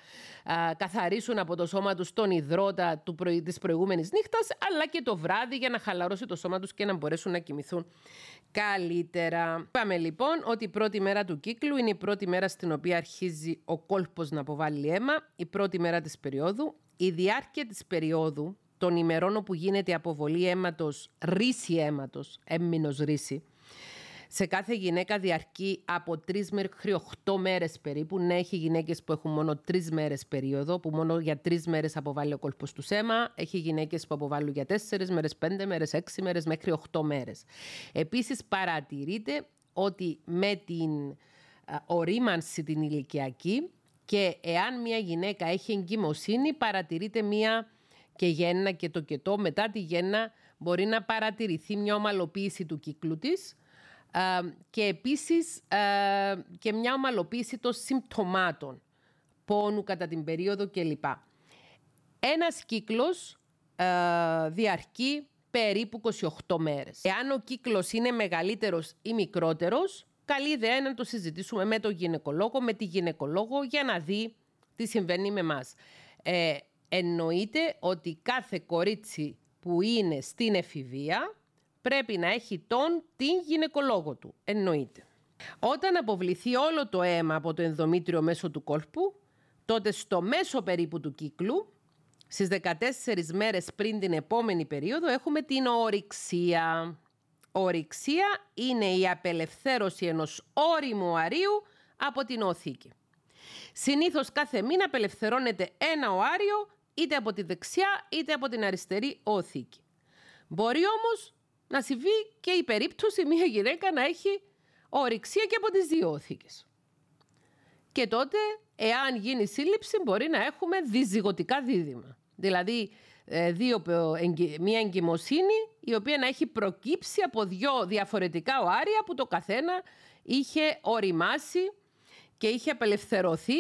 καθαρίσουν από το σώμα τους τον υδρότα του πρωί, της προηγούμενης νύχτας, αλλά και το βράδυ για να χαλαρώσει το σώμα τους και να μπορέσουν να κοιμηθούν καλύτερα. Πάμε λοιπόν ότι η πρώτη μέρα του κύκλου είναι η πρώτη μέρα στην οποία αρχίζει ο κόλπος να αποβάλει αίμα, η πρώτη μέρα της περίοδου. Η διάρκεια της περίοδου των ημερών όπου γίνεται η αποβολή αίματος, ρίση αίματος, έμμηνος ρίση, σε κάθε γυναίκα διαρκεί από τρεις μέχρι οχτώ μέρες περίπου. Ναι, έχει γυναίκες που έχουν μόνο τρεις μέρες περίοδο, που μόνο για τρεις μέρες αποβάλλει ο κόλπος του αίμα. Έχει γυναίκες που αποβάλλουν για τέσσερις μέρες, πέντε μέρες, έξι μέρες, μέχρι οχτώ μέρες. Επίσης, παρατηρείται ότι με την ορίμανση την ηλικιακή και εάν μια γυναίκα έχει εγκυμοσύνη, παρατηρείται μια και γέννα και το κετό. Μετά τη γέννα μπορεί να παρατηρηθεί μια ομαλοποίηση του κύκλου της και επίσης και μια ομαλοποίηση των συμπτωμάτων πόνου κατά την περίοδο κλπ. Ένας κύκλος διαρκεί περίπου 28 μέρες. Εάν ο κύκλος είναι μεγαλύτερος ή μικρότερος, καλή ιδέα είναι να το συζητήσουμε με τον γυναικολόγο, με τη γυναικολόγο για να δει τι συμβαίνει με μας. Ε, εννοείται ότι κάθε κορίτσι που είναι στην εφηβεία πρέπει να έχει τον την γυναικολόγο του. Εννοείται. Όταν αποβληθεί όλο το αίμα από το ενδομήτριο μέσω του κόλπου, τότε στο μέσο περίπου του κύκλου, στις 14 μέρες πριν την επόμενη περίοδο, έχουμε την ορυξία. Ορυξία είναι η απελευθέρωση ενός όριμου αρίου από την οθήκη. Συνήθως κάθε μήνα απελευθερώνεται ένα οάριο είτε από τη δεξιά είτε από την αριστερή οθήκη. Μπορεί όμως να συμβεί και η περίπτωση μια γυναίκα να έχει ορυξία και από τις δύο οθήκες. Και τότε, εάν γίνει σύλληψη, μπορεί να έχουμε διζυγωτικά δίδυμα. Δηλαδή, ε, δύο, μια εγκυμοσύνη η οποία να έχει προκύψει από δύο διαφορετικά οάρια που το καθένα είχε οριμάσει και είχε απελευθερωθεί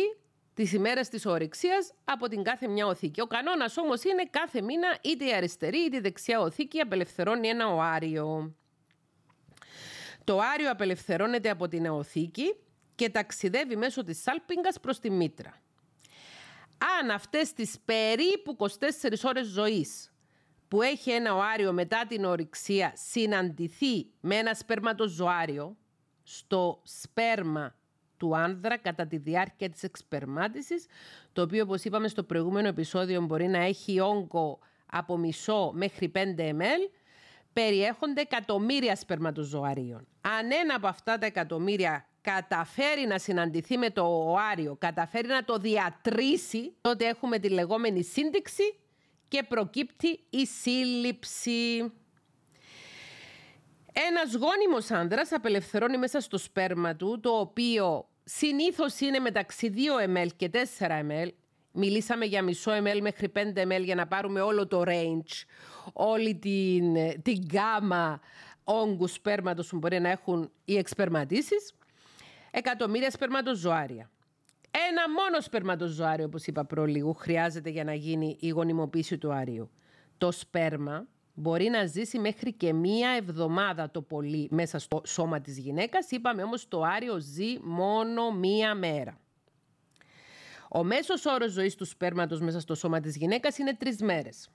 τις ημέρες της ορυξίας από την κάθε μια οθήκη. Ο κανόνας όμως είναι κάθε μήνα είτε η αριστερή είτε η δεξιά οθήκη απελευθερώνει ένα οάριο. Το οάριο απελευθερώνεται από την οθήκη και ταξιδεύει μέσω της σάλπιγγας προς τη μήτρα. Αν αυτές τις περίπου 24 ώρες ζωής που έχει ένα οάριο μετά την ορυξία συναντηθεί με ένα σπερματοζωάριο στο σπέρμα του άνδρα κατά τη διάρκεια της εξπερμάτισης, το οποίο όπως είπαμε στο προηγούμενο επεισόδιο μπορεί να έχει όγκο από μισό μέχρι 5 ml, περιέχονται εκατομμύρια σπερματοζωαρίων. Αν ένα από αυτά τα εκατομμύρια καταφέρει να συναντηθεί με το οάριο, καταφέρει να το διατρήσει, τότε έχουμε τη λεγόμενη σύνδεξη και προκύπτει η σύλληψη. Ένας γόνιμος άνδρας απελευθερώνει μέσα στο σπέρμα του, το οποίο συνήθως είναι μεταξύ 2 ml και 4 ml. Μιλήσαμε για μισό ml μέχρι 5 ml για να πάρουμε όλο το range, όλη την, την γκάμα όγκου σπέρματος που μπορεί να έχουν οι εξπερματίσεις. Εκατομμύρια σπερματοζωάρια. Ένα μόνο σπερματοζωάριο, όπως είπα προλίγου, χρειάζεται για να γίνει η γονιμοποίηση του αρίου. Το σπέρμα μπορεί να ζήσει μέχρι και μία εβδομάδα το πολύ μέσα στο σώμα της γυναίκας. Είπαμε όμως το άριο ζει μόνο μία μέρα. Ο μέσος όρος ζωής του σπέρματος μέσα στο σώμα της γυναίκας είναι τρεις μέρες.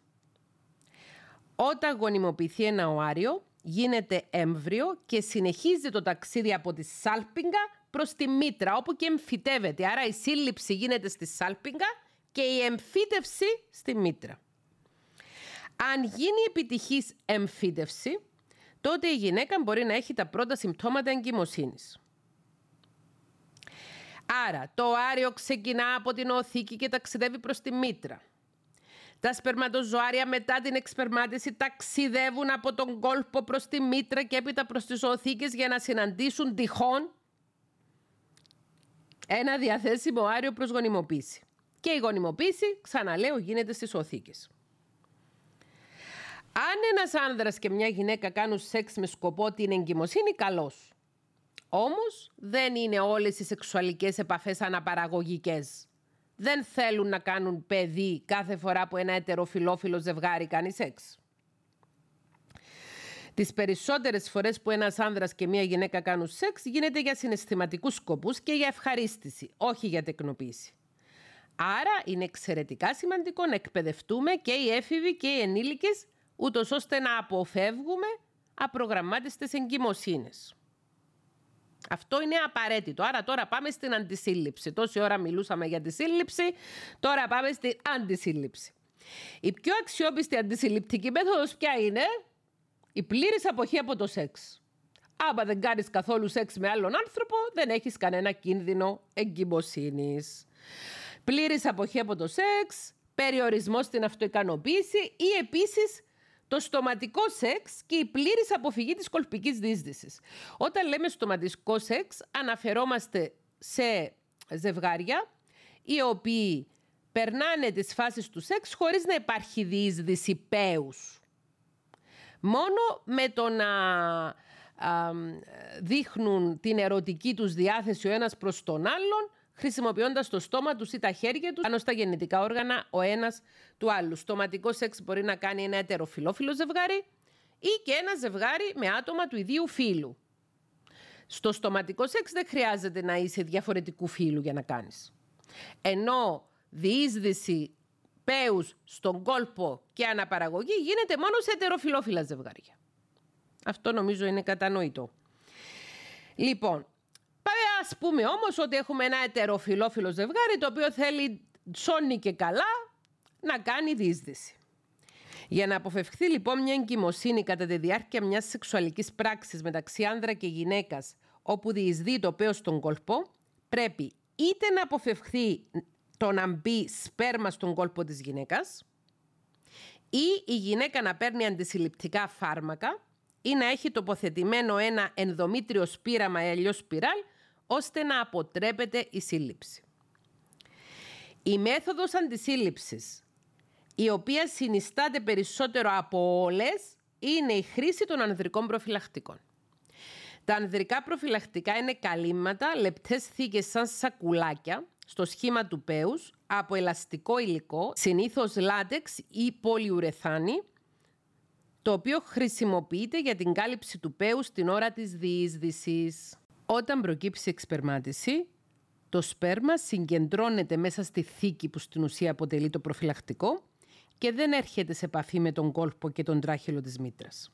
Όταν γονιμοποιηθεί ένα οάριο, γίνεται έμβριο και συνεχίζει το ταξίδι από τη σάλπιγγα προς τη μήτρα, όπου και εμφυτεύεται. Άρα η σύλληψη γίνεται στη σάλπιγγα και η εμφύτευση στη μήτρα. Αν γίνει επιτυχής εμφύτευση, τότε η γυναίκα μπορεί να έχει τα πρώτα συμπτώματα εγκυμοσύνης. Άρα, το άριο ξεκινά από την οθήκη και ταξιδεύει προς τη μήτρα. Τα σπερματοζωάρια μετά την εξπερμάτιση ταξιδεύουν από τον κόλπο προς τη μήτρα και έπειτα προς τις οθήκες για να συναντήσουν τυχόν ένα διαθέσιμο άριο προς γονιμοποίηση. Και η γονιμοποίηση, ξαναλέω, γίνεται στις οθήκες. Αν ένας άνδρας και μια γυναίκα κάνουν σεξ με σκοπό την εγκυμοσύνη, καλώς. Όμως δεν είναι όλες οι σεξουαλικές επαφές αναπαραγωγικές. Δεν θέλουν να κάνουν παιδί κάθε φορά που ένα ετεροφιλόφιλο ζευγάρι κάνει σεξ. Τις περισσότερες φορές που ένας άνδρας και μια γυναίκα κάνουν σεξ γίνεται για συναισθηματικούς σκοπούς και για ευχαρίστηση, όχι για τεκνοποίηση. Άρα είναι εξαιρετικά σημαντικό να εκπαιδευτούμε και οι έφηβοι και οι ενήλικες ούτως ώστε να αποφεύγουμε απρογραμμάτιστες εγκυμοσύνες. Αυτό είναι απαραίτητο. Άρα τώρα πάμε στην αντισύλληψη. Τόση ώρα μιλούσαμε για τη σύλληψη, τώρα πάμε στην αντισύλληψη. Η πιο αξιόπιστη αντισυλληπτική μέθοδος ποια είναι; Η πλήρης αποχή από το σεξ. Άμα δεν κάνεις καθόλου σεξ με άλλον άνθρωπο, δεν έχεις κανένα κίνδυνο εγκυμοσύνης. Πλήρης αποχή από το σεξ, περιορισμό στην αυτοικανοποίηση ή επίσης το στοματικό σεξ και η πλήρης αποφυγή της κολπικής δίσδυσης. Όταν λέμε στοματικό σεξ, αναφερόμαστε σε ζευγάρια οι οποίοι περνάνε τις φάσεις του σεξ χωρίς να υπάρχει διείσδυση πέους. Μόνο με το να δείχνουν την ερωτική τους διάθεση ο ένας προς τον άλλον, χρησιμοποιώντας το στόμα τους ή τα χέρια τους πάνω στα γεννητικά όργανα ο ένας του άλλου. Στοματικό σεξ μπορεί να κάνει ένα ετεροφιλόφιλο ζευγάρι ή και ένα ζευγάρι με άτομα του ιδίου φύλου. Στο στοματικό σεξ δεν χρειάζεται να είσαι διαφορετικού φύλου για να κάνεις. Ενώ διείσδυση πέους στον κόλπο και αναπαραγωγή γίνεται μόνο σε ετεροφιλόφιλα ζευγάρια. Αυτό νομίζω είναι κατανοητό. Λοιπόν, ας πούμε όμως ότι έχουμε ένα ετεροφιλόφιλο ζευγάρι το οποίο θέλει σώνει και καλά να κάνει διείσδυση. Για να αποφευχθεί λοιπόν μια εγκυμοσύνη κατά τη διάρκεια μιας σεξουαλικής πράξης μεταξύ άνδρα και γυναίκας όπου διεισδύει το πέος στον κόλπο, πρέπει είτε να αποφευχθεί το να μπει σπέρμα στον κόλπο της γυναίκας ή η γυναίκα να παίρνει αντισυλληπτικά φάρμακα ή να έχει τοποθετημένο ένα ενδομήτριο σπήραμα ή αλλιώς σπιράλ ώστε να αποτρέπεται η σύλληψη. Η μέθοδος αντισύλληψης, η οποία συνιστάται περισσότερο από όλες, είναι η χρήση των ανδρικών προφυλακτικών. Τα ανδρικά προφυλακτικά είναι καλύμματα, λεπτές θήκες σαν σακουλάκια, στο σχήμα του πέους, από ελαστικό υλικό, συνήθως λάτεξ ή πολυουρεθάνη, το οποίο χρησιμοποιείται για την κάλυψη του πέους την ώρα της διείσδυσης. Όταν προκύψει εξπερμάτιση, το σπέρμα συγκεντρώνεται μέσα στη θήκη που στην ουσία αποτελεί το προφυλακτικό και δεν έρχεται σε επαφή με τον κόλπο και τον τράχυλο της μήτρας.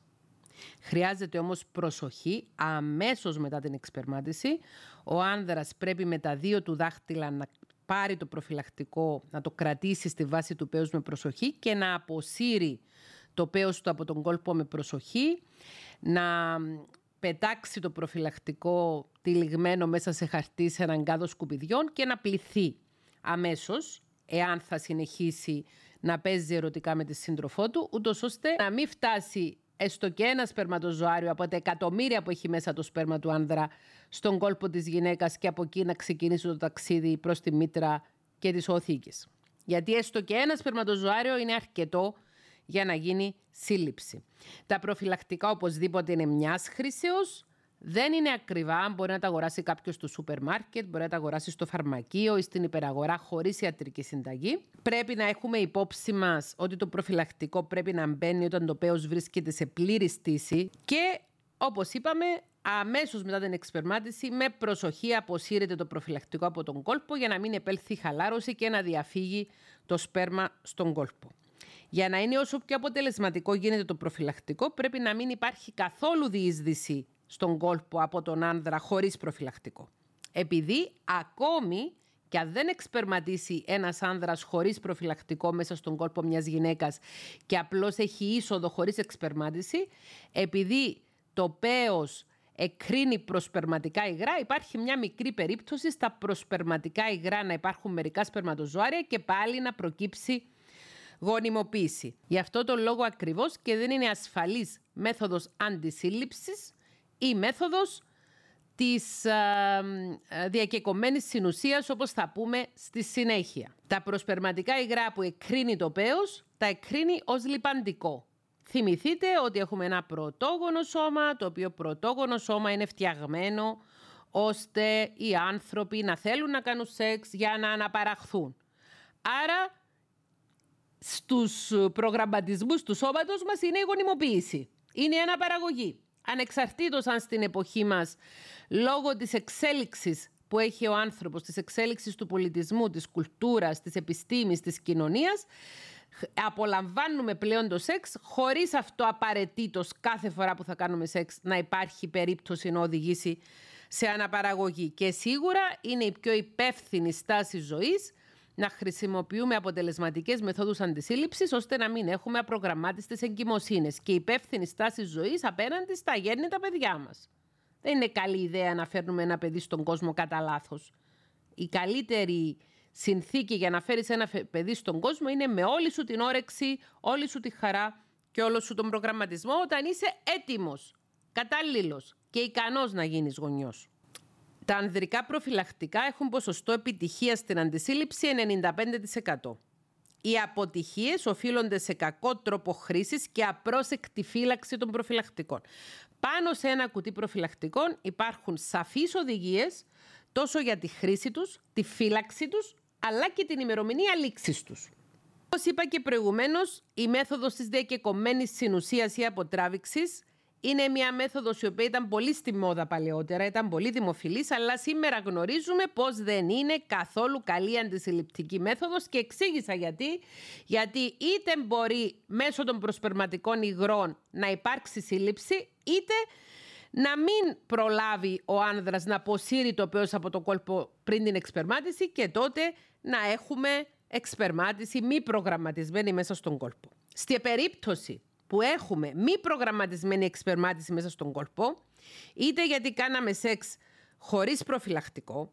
Χρειάζεται όμως προσοχή αμέσως μετά την εξπερμάτιση. Ο άνδρας πρέπει με τα δύο του δάχτυλα να πάρει το προφυλακτικό, να το κρατήσει στη βάση του πέους με προσοχή και να αποσύρει το πέος του από τον κόλπο με προσοχή, να πετάξει το προφυλακτικό τυλιγμένο μέσα σε χαρτί σε έναν κάδο σκουπιδιών και να πληθεί αμέσως, εάν θα συνεχίσει να παίζει ερωτικά με τη σύντροφό του, ούτως ώστε να μην φτάσει έστω και ένα σπερματοζωάριο από τα εκατομμύρια που έχει μέσα το σπέρμα του άνδρα στον κόλπο της γυναίκας και από εκεί να ξεκινήσει το ταξίδι προς τη μήτρα και τις οθήκες. Γιατί έστω και ένα σπερματοζωάριο είναι αρκετό για να γίνει σύλληψη. Τα προφυλακτικά οπωσδήποτε είναι μιας χρήσεως, δεν είναι ακριβά, μπορεί να τα αγοράσει κάποιος στο σούπερ μάρκετ, μπορεί να τα αγοράσει στο φαρμακείο ή στην υπεραγορά χωρίς ιατρική συνταγή. Πρέπει να έχουμε υπόψη μας ότι το προφυλακτικό πρέπει να μπαίνει όταν το πέος βρίσκεται σε πλήρη στήση και όπως είπαμε, αμέσως μετά την εξπερμάτιση, με προσοχή αποσύρεται το προφυλακτικό από τον κόλπο για να μην επέλθει χαλάρωση και να διαφύγει το σπέρμα στον κόλπο. Για να είναι όσο πιο αποτελεσματικό γίνεται το προφυλακτικό, πρέπει να μην υπάρχει καθόλου διείσδυση στον κόλπο από τον άνδρα χωρίς προφυλακτικό. Επειδή ακόμη και αν δεν εξπερματίσει ένας άνδρας χωρίς προφυλακτικό μέσα στον κόλπο μιας γυναίκας και απλώς έχει είσοδο χωρίς εξπερμάτιση, επειδή το πέος εκρίνει προσπερματικά υγρά, υπάρχει μια μικρή περίπτωση στα προσπερματικά υγρά να υπάρχουν μερικά σπερματοζωάρια και πάλι να προκύψει γονιμοποίηση. Γι' αυτό το λόγο ακριβώς και δεν είναι ασφαλής μέθοδος αντισύλληψης ή μέθοδος της α, διακεκομένης συνουσίας όπως θα πούμε στη συνέχεια. Τα προσπερματικά υγρά που εκρίνει το πέος τα εκρίνει ως λιπαντικό. Θυμηθείτε ότι έχουμε ένα πρωτόγονο σώμα, το οποίο πρωτόγονο σώμα είναι φτιαγμένο ώστε οι άνθρωποι να θέλουν να κάνουν σεξ για να αναπαραχθούν. Άρα στους προγραμματισμούς του σώματος μας είναι η γονιμοποίηση. Είναι η αναπαραγωγή ανεξαρτήτως αν στην εποχή μας, λόγω της εξέλιξης που έχει ο άνθρωπος, της εξέλιξης του πολιτισμού, της κουλτούρας, της επιστήμης, της κοινωνίας, απολαμβάνουμε πλέον το σεξ χωρίς αυτό απαραίτητος κάθε φορά που θα κάνουμε σεξ να υπάρχει περίπτωση να οδηγήσει σε αναπαραγωγή. Και σίγουρα είναι η πιο υπεύθυνη στάση ζωής να χρησιμοποιούμε αποτελεσματικές μεθόδους αντισύλληψης ώστε να μην έχουμε απρογραμμάτιστες εγκυμοσύνες και υπεύθυνη στάση ζωής απέναντι στα γέννητα παιδιά μας. Δεν είναι καλή ιδέα να φέρνουμε ένα παιδί στον κόσμο κατά λάθος. Η καλύτερη συνθήκη για να φέρεις ένα παιδί στον κόσμο είναι με όλη σου την όρεξη, όλη σου τη χαρά και όλο σου τον προγραμματισμό όταν είσαι έτοιμος, κατάλληλος και ικανός να γίνεις γονιός. Τα ανδρικά προφυλακτικά έχουν ποσοστό επιτυχίας στην αντισύλληψη 95%. Οι αποτυχίες οφείλονται σε κακό τρόπο χρήσης και απρόσεκτη φύλαξη των προφυλακτικών. Πάνω σε ένα κουτί προφυλακτικών υπάρχουν σαφείς οδηγίες τόσο για τη χρήση τους, τη φύλαξη τους, αλλά και την ημερομηνία λήξης τους. Όπως είπα και προηγουμένως, η μέθοδος της διακεκομμένης συνουσίας ή αποτράβηξης είναι μια μέθοδος η οποία ήταν πολύ στη μόδα παλαιότερα, ήταν πολύ δημοφιλής, αλλά σήμερα γνωρίζουμε πως δεν είναι καθόλου καλή αντισυλληπτική μέθοδος και εξήγησα γιατί. Γιατί είτε μπορεί μέσω των προσπερματικών υγρών να υπάρξει σύλληψη, είτε να μην προλάβει ο άνδρας να αποσύρει το πέος από το κόλπο πριν την εξπερμάτιση και τότε να έχουμε εξπερμάτιση μη προγραμματισμένη μέσα στον κόλπο. Στη περίπτωση που έχουμε μη προγραμματισμένη εξπερμάτιση μέσα στον κόλπο, είτε γιατί κάναμε σεξ χωρίς προφυλακτικό,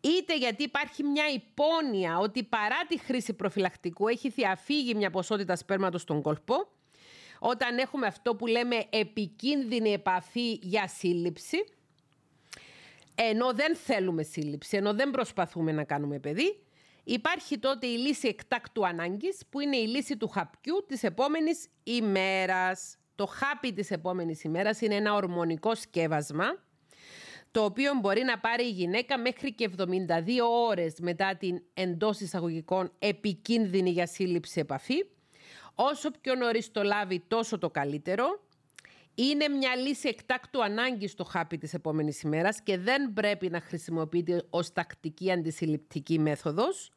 είτε γιατί υπάρχει μια υπόνοια ότι παρά τη χρήση προφυλακτικού έχει διαφύγει μια ποσότητα σπέρματος στον κόλπο, όταν έχουμε αυτό που λέμε επικίνδυνη επαφή για σύλληψη, ενώ δεν θέλουμε σύλληψη, ενώ δεν προσπαθούμε να κάνουμε παιδί, υπάρχει τότε η λύση εκτάκτου ανάγκης, που είναι η λύση του χαπιού της επόμενης ημέρας. Το χάπι της επόμενης ημέρας είναι ένα ορμονικό σκεύασμα, το οποίο μπορεί να πάρει η γυναίκα μέχρι και 72 ώρες μετά την εντός εισαγωγικών επικίνδυνη για σύλληψη επαφή, Όσο πιο νωρίς το λάβει, τόσο το καλύτερο. Είναι μια λύση εκτάκτου ανάγκης στο χάπι της επόμενης ημέρας και δεν πρέπει να χρησιμοποιείται ως τακτική αντισυλληπτική μέθοδος.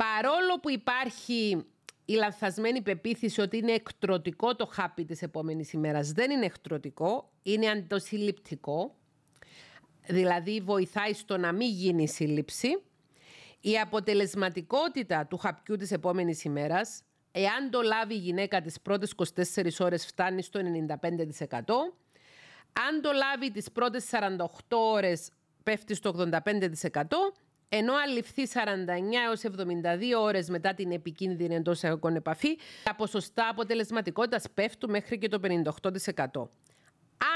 Παρόλο που υπάρχει η λανθασμένη πεποίθηση ότι είναι εκτρωτικό το χάπι της επόμενης ημέρας, δεν είναι εκτρωτικό, είναι αντισυλληπτικό, δηλαδή βοηθάει στο να μην γίνει σύλληψη. Η αποτελεσματικότητα του χαπιού της επόμενης ημέρας Εάν το λάβει η γυναίκα τις πρώτες 24 ώρες φτάνει στο 95%. Αν το λάβει τις πρώτες 48 ώρες πέφτει στο 85%. Ενώ αν ληφθεί 49 έως 72 ώρες μετά την επικίνδυνη εντός εγωγικών επαφή, τα ποσοστά αποτελεσματικότητας πέφτουν μέχρι και το 58%.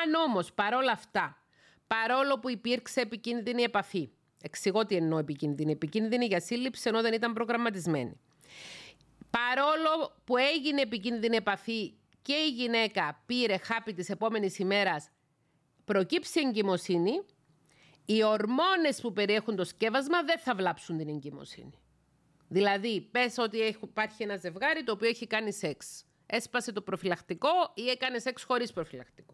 Αν όμως παρόλα αυτά, παρόλο που υπήρξε επικίνδυνη επαφή, εξηγώ τι εννοώ επικίνδυνη, επικίνδυνη για σύλληψη ενώ δεν ήταν προγραμματισμένη. Παρόλο που έγινε επικίνδυνη επαφή και η γυναίκα πήρε χάπι της επόμενης ημέρας, προκύψει εγκυμοσύνη, οι ορμόνες που περιέχουν το σκεύασμα δεν θα βλάψουν την εγκυμοσύνη. Δηλαδή, πες ότι υπάρχει ένα ζευγάρι το οποίο έχει κάνει σεξ. Έσπασε το προφυλακτικό ή έκανε σεξ χωρίς προφυλακτικό.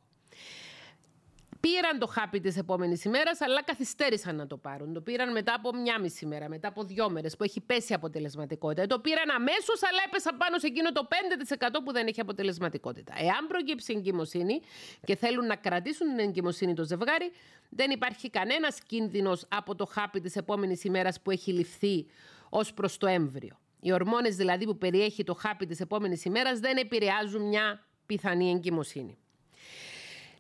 Πήραν το χάπι της επόμενης ημέρας, αλλά καθυστέρησαν να το πάρουν. Το πήραν μετά από μια μισή μέρα, μετά από δυο μέρες που έχει πέσει η αποτελεσματικότητα. Το πήραν αμέσως, αλλά έπεσαν πάνω σε εκείνο το 5% που δεν έχει αποτελεσματικότητα. Εάν προκύψει εγκυμοσύνη και θέλουν να κρατήσουν την εγκυμοσύνη το ζευγάρι, δεν υπάρχει κανένας κίνδυνος από το χάπι της επόμενης ημέρας που έχει ληφθεί ως προς το έμβριο. Οι ορμόνες δηλαδή που περιέχει το χάπι της επόμενης ημέρας δεν επηρεάζουν μια πιθανή εγκυμοσύνη.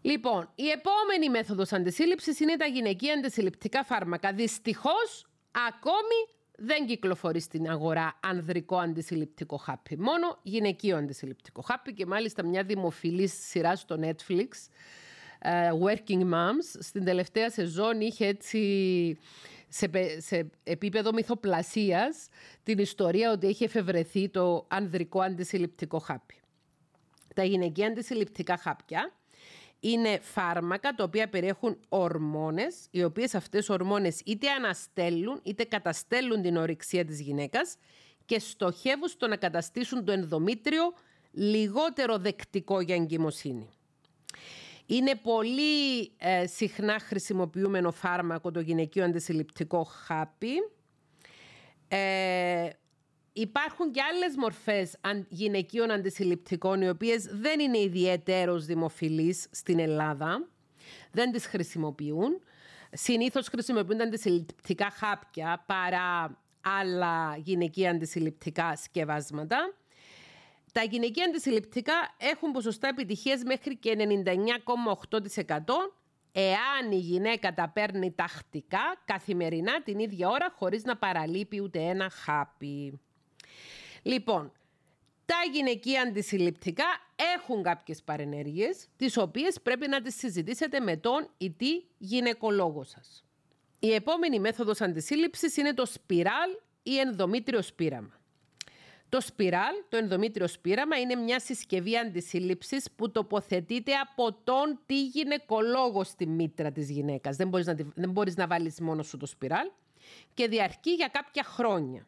Λοιπόν, η επόμενη μέθοδος αντισύλληψης είναι τα γυναικεία αντισυλληπτικά φάρμακα. Δυστυχώς, ακόμη δεν κυκλοφορεί στην αγορά ανδρικό αντισυλληπτικό χάπι. Μόνο γυναικείο αντισυλληπτικό χάπι και μάλιστα μια δημοφιλή σειρά στο Netflix, uh, Working Moms, στην τελευταία σεζόν είχε έτσι σε, σε επίπεδο μυθοπλασίας την ιστορία ότι έχει εφευρεθεί το ανδρικό αντισυλληπτικό χάπι. Τα γυναικεία αντισυλληπτικά χάπια είναι φάρμακα τα οποία περιέχουν ορμόνες, οι οποίες αυτές οι ορμόνες είτε αναστέλουν είτε καταστέλουν την ορυξία της γυναίκας και στοχεύουν στο να καταστήσουν το ενδομήτριο λιγότερο δεκτικό για εγκυμοσύνη. Είναι πολύ ε, συχνά χρησιμοποιούμενο φάρμακο το γυναικείο αντισυλληπτικό χάπι. Ε, Υπάρχουν και άλλες μορφές γυναικείων αντισυλληπτικών οι οποίες δεν είναι ιδιαίτερος δημοφιλείς στην Ελλάδα. Δεν τις χρησιμοποιούν. Συνήθως χρησιμοποιούνται αντισυλληπτικά χάπια παρά άλλα γυναικεία αντισυλληπτικά σκευάσματα. Τα γυναικεία αντισυλληπτικά έχουν ποσοστά επιτυχίας μέχρι και 99,8% εάν η γυναίκα τα παίρνει τακτικά, καθημερινά, την ίδια ώρα, χωρίς να παραλείπει ούτε ένα χάπι. Λοιπόν, τα γυναικεία αντισυλληπτικά έχουν κάποιες παρενέργειες, τις οποίες πρέπει να τις συζητήσετε με τον ή τη γυναικολόγο σας. Η επόμενη μέθοδος αντισύλληψης είναι το σπιράλ ή ενδομήτριο σπήραμα. Το σπιράλ, το ενδομήτριο σπήραμα, είναι μια συσκευή αντισύλληψης που τοποθετείται από τον τη γυναικολόγο στη μήτρα της γυναίκας. Δεν μπορείς να, δεν μπορείς να βάλεις μόνο σου το σπιράλ και διαρκεί για κάποια χρόνια.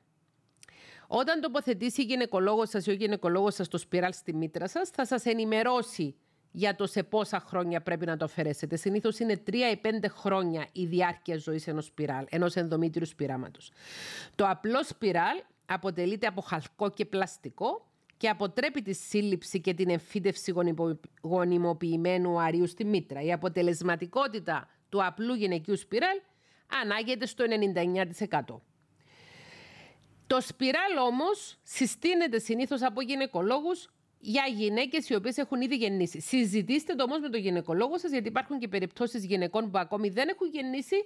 Όταν τοποθετήσει η γυναικολόγος σας ή ο γυναικολόγος σας το σπιράλ στη μήτρα σας, θα σας ενημερώσει για το σε πόσα χρόνια πρέπει να το αφαιρέσετε. Συνήθως είναι 3 ή 5 χρόνια η διάρκεια ζωής ενός σπιράλ, ενός ενδομήτριου σπειράματο. Το απλό σπιράλ αποτελείται από χαλκό και πλαστικό και αποτρέπει τη σύλληψη και την εμφύτευση γονιμοποιημένου αερίου στη μήτρα. Η αποτελεσματικότητα του απλού γυναικείου σπιράλ ανάγεται στο 99%. Το σπιράλ όμως συστήνεται συνήθως από γυναικολόγους για γυναίκες οι οποίες έχουν ήδη γεννήσει. Συζητήστε το όμως με τον γυναικολόγο σας, γιατί υπάρχουν και περιπτώσεις γυναικών που ακόμη δεν έχουν γεννήσει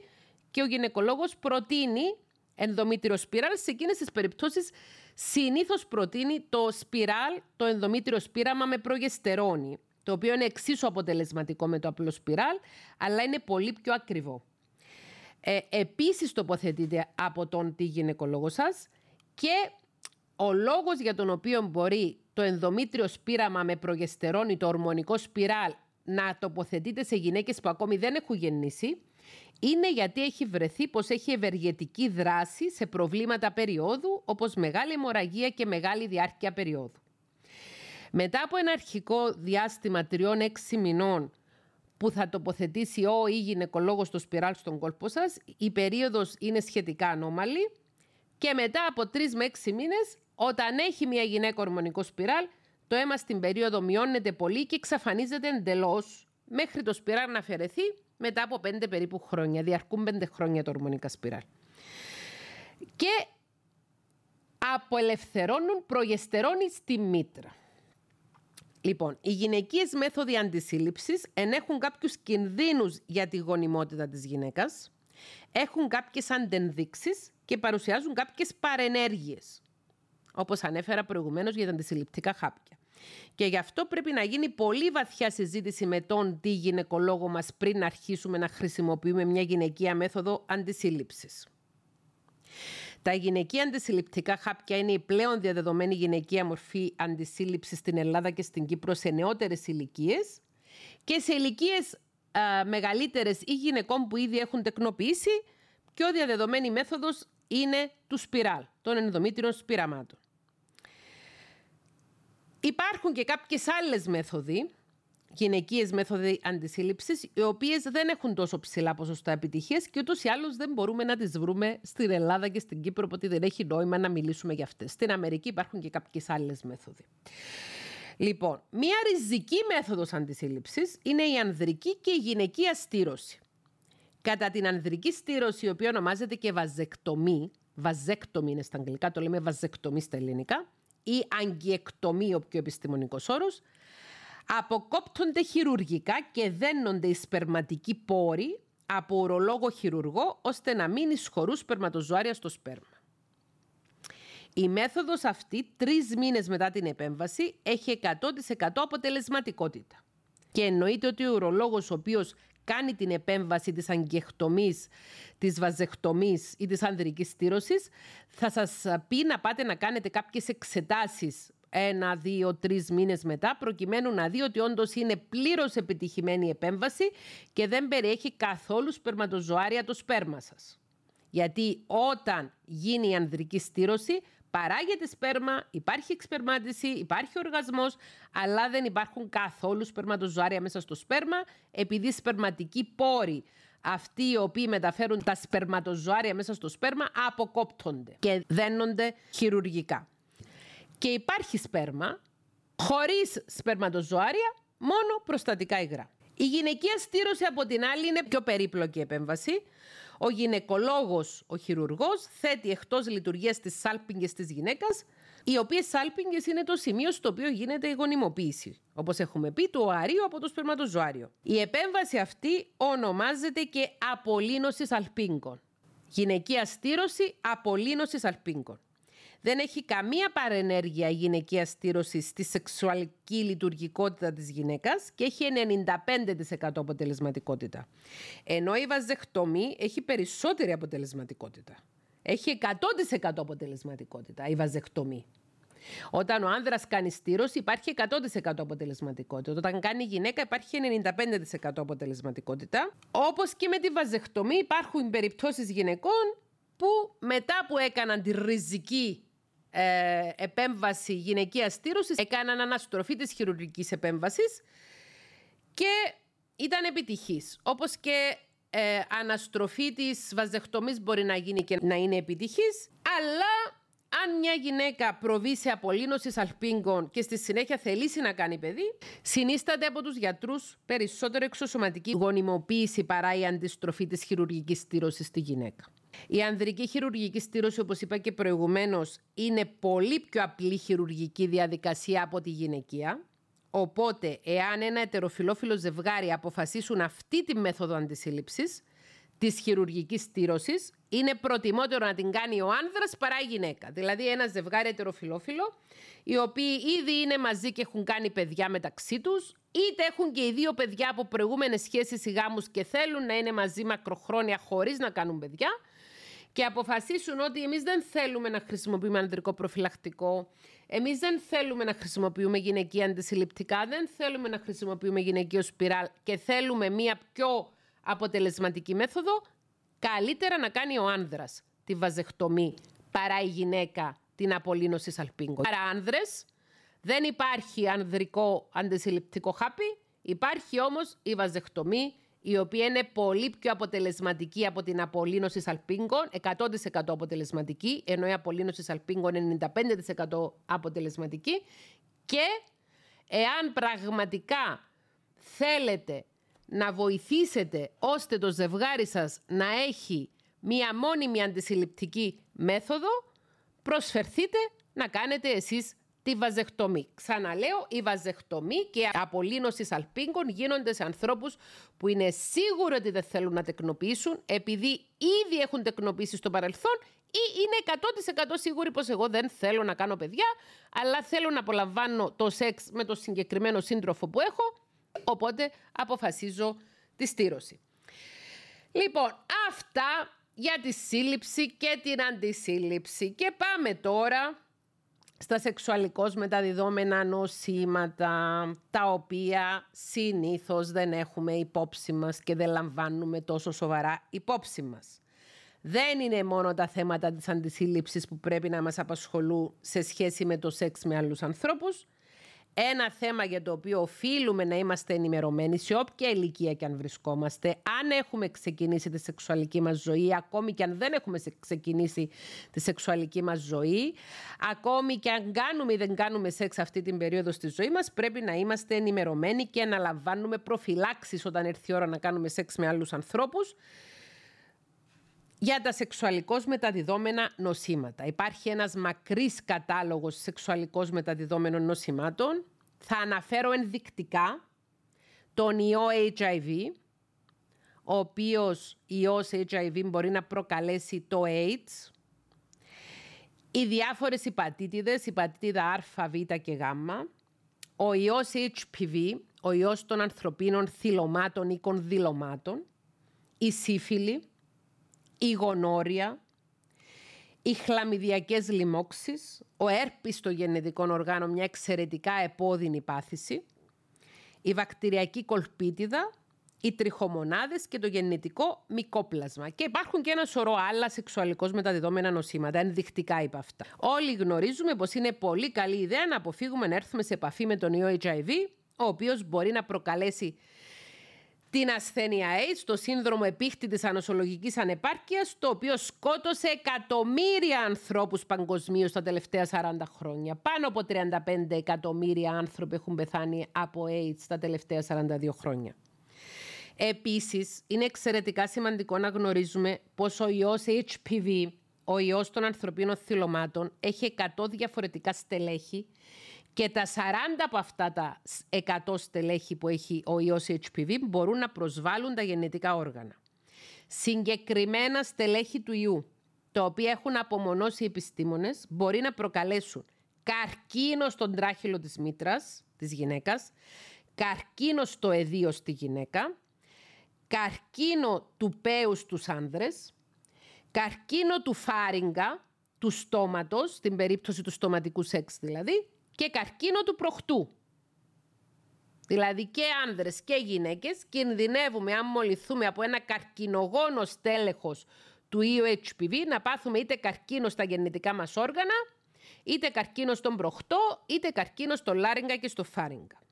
και ο γυναικολόγος προτείνει ενδομήτριο σπιράλ. Σε εκείνες τις περιπτώσεις, συνήθως προτείνει το σπιράλ, το ενδομήτριο σπίραμα με προγεστερόνη, το οποίο είναι εξίσου αποτελεσματικό με το απλό σπιράλ, αλλά είναι πολύ πιο ακριβό. Ε, επίσης τοποθετείται από τον τη γυναικολόγο σας και ο λόγος για τον οποίο μπορεί το ενδομήτριο σπήραμα με προγεστερόνη, το ορμονικό σπιράλ, να τοποθετείται σε γυναίκες που ακόμη δεν έχουν γεννήσει, είναι γιατί έχει βρεθεί πως έχει ευεργετική δράση σε προβλήματα περίοδου, όπως μεγάλη αιμορραγία και μεγάλη διάρκεια περίοδου. Μετά από ένα αρχικό διάστημα 3-6 μηνών που θα τοποθετήσει ο ή γυναικολόγος το σπιράλ στον κόλπο σας, η περίοδος είναι σχετικά ανώμαλη και μετά από 3 με 6 μήνες όταν έχει μια γυναίκα ορμονικό σπιράλ, το αίμα στην περίοδο μειώνεται πολύ και εξαφανίζεται εντελώς μέχρι το σπιράλ να αφαιρεθεί μετά από πέντε περίπου χρόνια. Διαρκούν πέντε χρόνια το ορμονικά σπιράλ. Και αποελευθερώνουν προγεστερόνη στη μήτρα. Λοιπόν, οι γυναικείες μέθοδοι αντισύλληψης ενέχουν κάποιους κινδύνους για τη γονιμότητα της γυναίκας, έχουν κάποιες αντενδείξεις και παρουσιάζουν κάποιες παρενέργειες όπως ανέφερα προηγουμένως για τα αντισυλληπτικά χάπια. Και γι' αυτό πρέπει να γίνει πολύ βαθιά συζήτηση με τον τι γυναικολόγο μας πριν αρχίσουμε να χρησιμοποιούμε μια γυναικεία μέθοδο αντισύλληψη. Τα γυναικεία αντισυλληπτικά χάπια είναι η πλέον διαδεδομένη γυναικεία μορφή αντισύλληψης στην Ελλάδα και στην Κύπρο σε νεότερες ηλικίες και σε ηλικίες μεγαλύτερες ή γυναικών που ήδη έχουν τεκνοποιήσει. Πιο διαδεδομένη μέθοδος είναι του σπιράλ, των ενδομήτριων σπιραμάτων. Υπάρχουν και κάποιες άλλες μέθοδοι, γυναικείες μέθοδοι αντισύλληψης, οι οποίες δεν έχουν τόσο ψηλά ποσοστά επιτυχίας και ούτως ή άλλως δεν μπορούμε να τις βρούμε στην Ελλάδα και στην Κύπρο, οπότε δεν έχει νόημα να μιλήσουμε για αυτές. Στην Αμερική υπάρχουν και κάποιες άλλες μέθοδοι. Λοιπόν, μία ριζική μέθοδος αντισύλληψης είναι η ανδρική και η γυναικεία στήρωση. Κατά την ανδρική στήρωση, η οποία ονομάζεται και βαζεκτομή, βαζέκτομη είναι στα αγγλικά, το λέμε βαζεκτομή στα ελληνικά, ή αγγιεκτομή ο πιο επιστημονικός όρος, αποκόπτονται χειρουργικά και δένονται οι σπερματικοί πόροι από ουρολόγο χειρουργό ώστε να μην εισχωρούν σπερματοζωάρια στο σπέρμα. Η μέθοδος αυτή, τρεις μήνες μετά την επέμβαση, έχει 100% αποτελεσματικότητα. Και εννοείται ότι ο ουρολόγος ο οποίος κάνει την επέμβαση της αγκεχτομής, της βαζεκτομής ή της ανδρικής στήρωσης, θα σας πει να πάτε να κάνετε κάποιες εξετάσεις ένα, δύο, τρεις μήνες μετά, προκειμένου να δει ότι όντως είναι πλήρως επιτυχημένη η επέμβαση και δεν περιέχει καθόλου σπερματοζωάρια το σπέρμα σας. Γιατί όταν γίνει η ανδρική στήρωση, παράγεται σπέρμα, υπάρχει εξπερμάτιση, υπάρχει οργασμός, αλλά δεν υπάρχουν καθόλου σπερματοζωάρια μέσα στο σπέρμα, επειδή οι σπερματικοί πόροι αυτοί οι οποίοι μεταφέρουν τα σπερματοζωάρια μέσα στο σπέρμα αποκόπτονται και δένονται χειρουργικά. Και υπάρχει σπέρμα χωρίς σπερματοζωάρια, μόνο προστατικά υγρά. Η γυναικεία στήρωση από την άλλη είναι πιο περίπλοκη επέμβαση. Ο γυναικολόγος, ο χειρουργός, θέτει εκτός λειτουργίας τις σάλπιγγες της γυναίκας, οι οποίες σάλπιγγες είναι το σημείο στο οποίο γίνεται η γονιμοποίηση. Όπως έχουμε πει, του οαρίου από το σπερματοζωάριο. Η επέμβαση αυτή ονομάζεται και απολύνωση σαλπίγκων. Γυναικεία στήρωση απολύνωση αλπίνκων. Δεν έχει καμία παρενέργεια η γυναικεία στήρωση στη σεξουαλική λειτουργικότητα της γυναίκας και έχει 95% αποτελεσματικότητα. Ενώ η βαζεκτομή έχει περισσότερη αποτελεσματικότητα. Έχει 100% αποτελεσματικότητα η βαζεκτομή. Όταν ο άνδρας κάνει στήρωση υπάρχει 100% αποτελεσματικότητα. Όταν κάνει η γυναίκα υπάρχει 95% αποτελεσματικότητα. Όπως και με τη βαζεκτομή υπάρχουν περιπτώσεις γυναικών που μετά που έκαναν τη ριζική ε, επέμβαση γυναικεία στήρωσης, έκαναν αναστροφή της χειρουργικής επέμβασης και ήταν επιτυχής. Όπως και ε, αναστροφή της βαζεκτομής μπορεί να γίνει και να είναι επιτυχής, αλλά αν μια γυναίκα προβεί σε απολύνωση αλπίγκων και στη συνέχεια θελήσει να κάνει παιδί, συνίσταται από τους γιατρούς περισσότερο εξωσωματική γονιμοποίηση παρά η αντιστροφή της χειρουργικής στήρωσης στη γυναίκα. Η ανδρική χειρουργική στήρωση, όπως είπα και προηγουμένως, είναι πολύ πιο απλή χειρουργική διαδικασία από τη γυναικεία. Οπότε, εάν ένα ετεροφιλόφιλο ζευγάρι αποφασίσουν αυτή τη μέθοδο αντισύλληψης, της χειρουργικής στήρωσης, είναι προτιμότερο να την κάνει ο άνδρας παρά η γυναίκα. Δηλαδή ένα ζευγάρι ετεροφιλόφιλο, οι οποίοι ήδη είναι μαζί και έχουν κάνει παιδιά μεταξύ τους, είτε έχουν και οι δύο παιδιά από προηγούμενες σχέσεις ή γάμους και θέλουν να είναι μαζί μακροχρόνια χωρίς να κάνουν παιδιά και αποφασίσουν ότι εμείς δεν θέλουμε να χρησιμοποιούμε ανδρικό προφυλακτικό, εμείς δεν θέλουμε να χρησιμοποιούμε γυναικεία αντισυλληπτικά, δεν θέλουμε να χρησιμοποιούμε γυναικείο σπιράλ. Και θέλουμε μία πιο αποτελεσματική μέθοδο, καλύτερα να κάνει ο άνδρας τη βαζεχτομή παρά η γυναίκα την απολύνωση σαλπίγκο. Άρα άνδρες, δεν υπάρχει ανδρικό αντισυλληπτικό χάπι, υπάρχει όμως η βαζεχτομή η οποία είναι πολύ πιο αποτελεσματική από την απολύνωση σαλπίγκων, 100% αποτελεσματική, ενώ η απολύνωση σαλπίγκων είναι 95% αποτελεσματική. Και εάν πραγματικά θέλετε να βοηθήσετε ώστε το ζευγάρι σας να έχει μία μόνιμη αντισυλληπτική μέθοδο, προσφερθείτε να κάνετε εσείς τη βαζεχτομή. Ξαναλέω, η βαζεχτομή και η απολύνωση σαλπίγκων γίνονται σε ανθρώπους που είναι σίγουροι ότι δεν θέλουν να τεκνοποιήσουν επειδή ήδη έχουν τεκνοποιήσει στο παρελθόν ή είναι 100% σίγουροι πως εγώ δεν θέλω να κάνω παιδιά αλλά θέλω να απολαμβάνω το σεξ με το συγκεκριμένο σύντροφο που έχω Οπότε αποφασίζω τη στήρωση. Λοιπόν, αυτά για τη σύλληψη και την αντισύλληψη. Και πάμε τώρα στα σεξουαλικώς μεταδιδόμενα νοσήματα, τα οποία συνήθως δεν έχουμε υπόψη μας και δεν λαμβάνουμε τόσο σοβαρά υπόψη μας. Δεν είναι μόνο τα θέματα της αντισύλληψης που πρέπει να μας απασχολούν σε σχέση με το σεξ με άλλους ανθρώπους, ένα θέμα για το οποίο οφείλουμε να είμαστε ενημερωμένοι σε όποια ηλικία και αν βρισκόμαστε, αν έχουμε ξεκινήσει τη σεξουαλική μας ζωή, ακόμη και αν δεν έχουμε ξεκινήσει τη σεξουαλική μας ζωή, ακόμη και αν κάνουμε ή δεν κάνουμε σεξ αυτή την περίοδο στη ζωή μας, πρέπει να είμαστε ενημερωμένοι και να λαμβάνουμε προφυλάξεις όταν έρθει η ώρα να κάνουμε σεξ με άλλους ανθρώπους για τα σεξουαλικώς μεταδιδόμενα νοσήματα. Υπάρχει ένας μακρύς κατάλογος σεξουαλικώς μεταδιδόμενων νοσημάτων. Θα αναφέρω ενδεικτικά τον ιό HIV, ο οποίος ιός HIV μπορεί να προκαλέσει το AIDS, οι διάφορες υπατήτηδες, υπατήτηδα Α, Β και Γ, ο ιός HPV, ο ιός των ανθρωπίνων θυλωμάτων ή κονδυλωμάτων, η σύφυλλη, η γονόρια, οι χλαμιδιακές λοιμώξεις, ο έρπης των γενετικών οργάνων, μια εξαιρετικά επώδυνη πάθηση, η βακτηριακή κολπίτιδα, οι τριχομονάδες και το γεννητικό μικόπλασμα. Και υπάρχουν και ένα σωρό άλλα σεξουαλικώς μεταδιδόμενα νοσήματα, ενδεικτικά είπα αυτά. Όλοι γνωρίζουμε πως είναι πολύ καλή ιδέα να αποφύγουμε να έρθουμε σε επαφή με τον ιό HIV, ο οποίος μπορεί να προκαλέσει την ασθένεια AIDS, το σύνδρομο επίχτητης ανοσολογικής ανεπάρκειας, το οποίο σκότωσε εκατομμύρια ανθρώπους παγκοσμίως τα τελευταία 40 χρόνια. Πάνω από 35 εκατομμύρια άνθρωποι έχουν πεθάνει από AIDS τα τελευταία 42 χρόνια. Επίσης, είναι εξαιρετικά σημαντικό να γνωρίζουμε πως ο ιός HPV, ο ιός των ανθρωπίνων θυλωμάτων, έχει 100 διαφορετικά στελέχη και τα 40 από αυτά τα 100 στελέχη που έχει ο ιός HPV μπορούν να προσβάλλουν τα γενετικά όργανα. Συγκεκριμένα στελέχη του ιού, τα οποία έχουν απομονώσει οι επιστήμονες, μπορεί να προκαλέσουν καρκίνο στον τράχυλο της μήτρας, της γυναίκας, καρκίνο στο εδίο στη γυναίκα, καρκίνο του πέους στους άνδρες, καρκίνο του φάριγγα, του στόματος, στην περίπτωση του στοματικού σεξ δηλαδή, και καρκίνο του προχτού. Δηλαδή και άνδρες και γυναίκες κινδυνεύουμε αν μολυθούμε από ένα καρκινογόνο στέλεχος του ιού HPV να πάθουμε είτε καρκίνο στα γεννητικά μας όργανα, είτε καρκίνο στον προχτό, είτε καρκίνο στο λάριγγα και στο φάριγγα.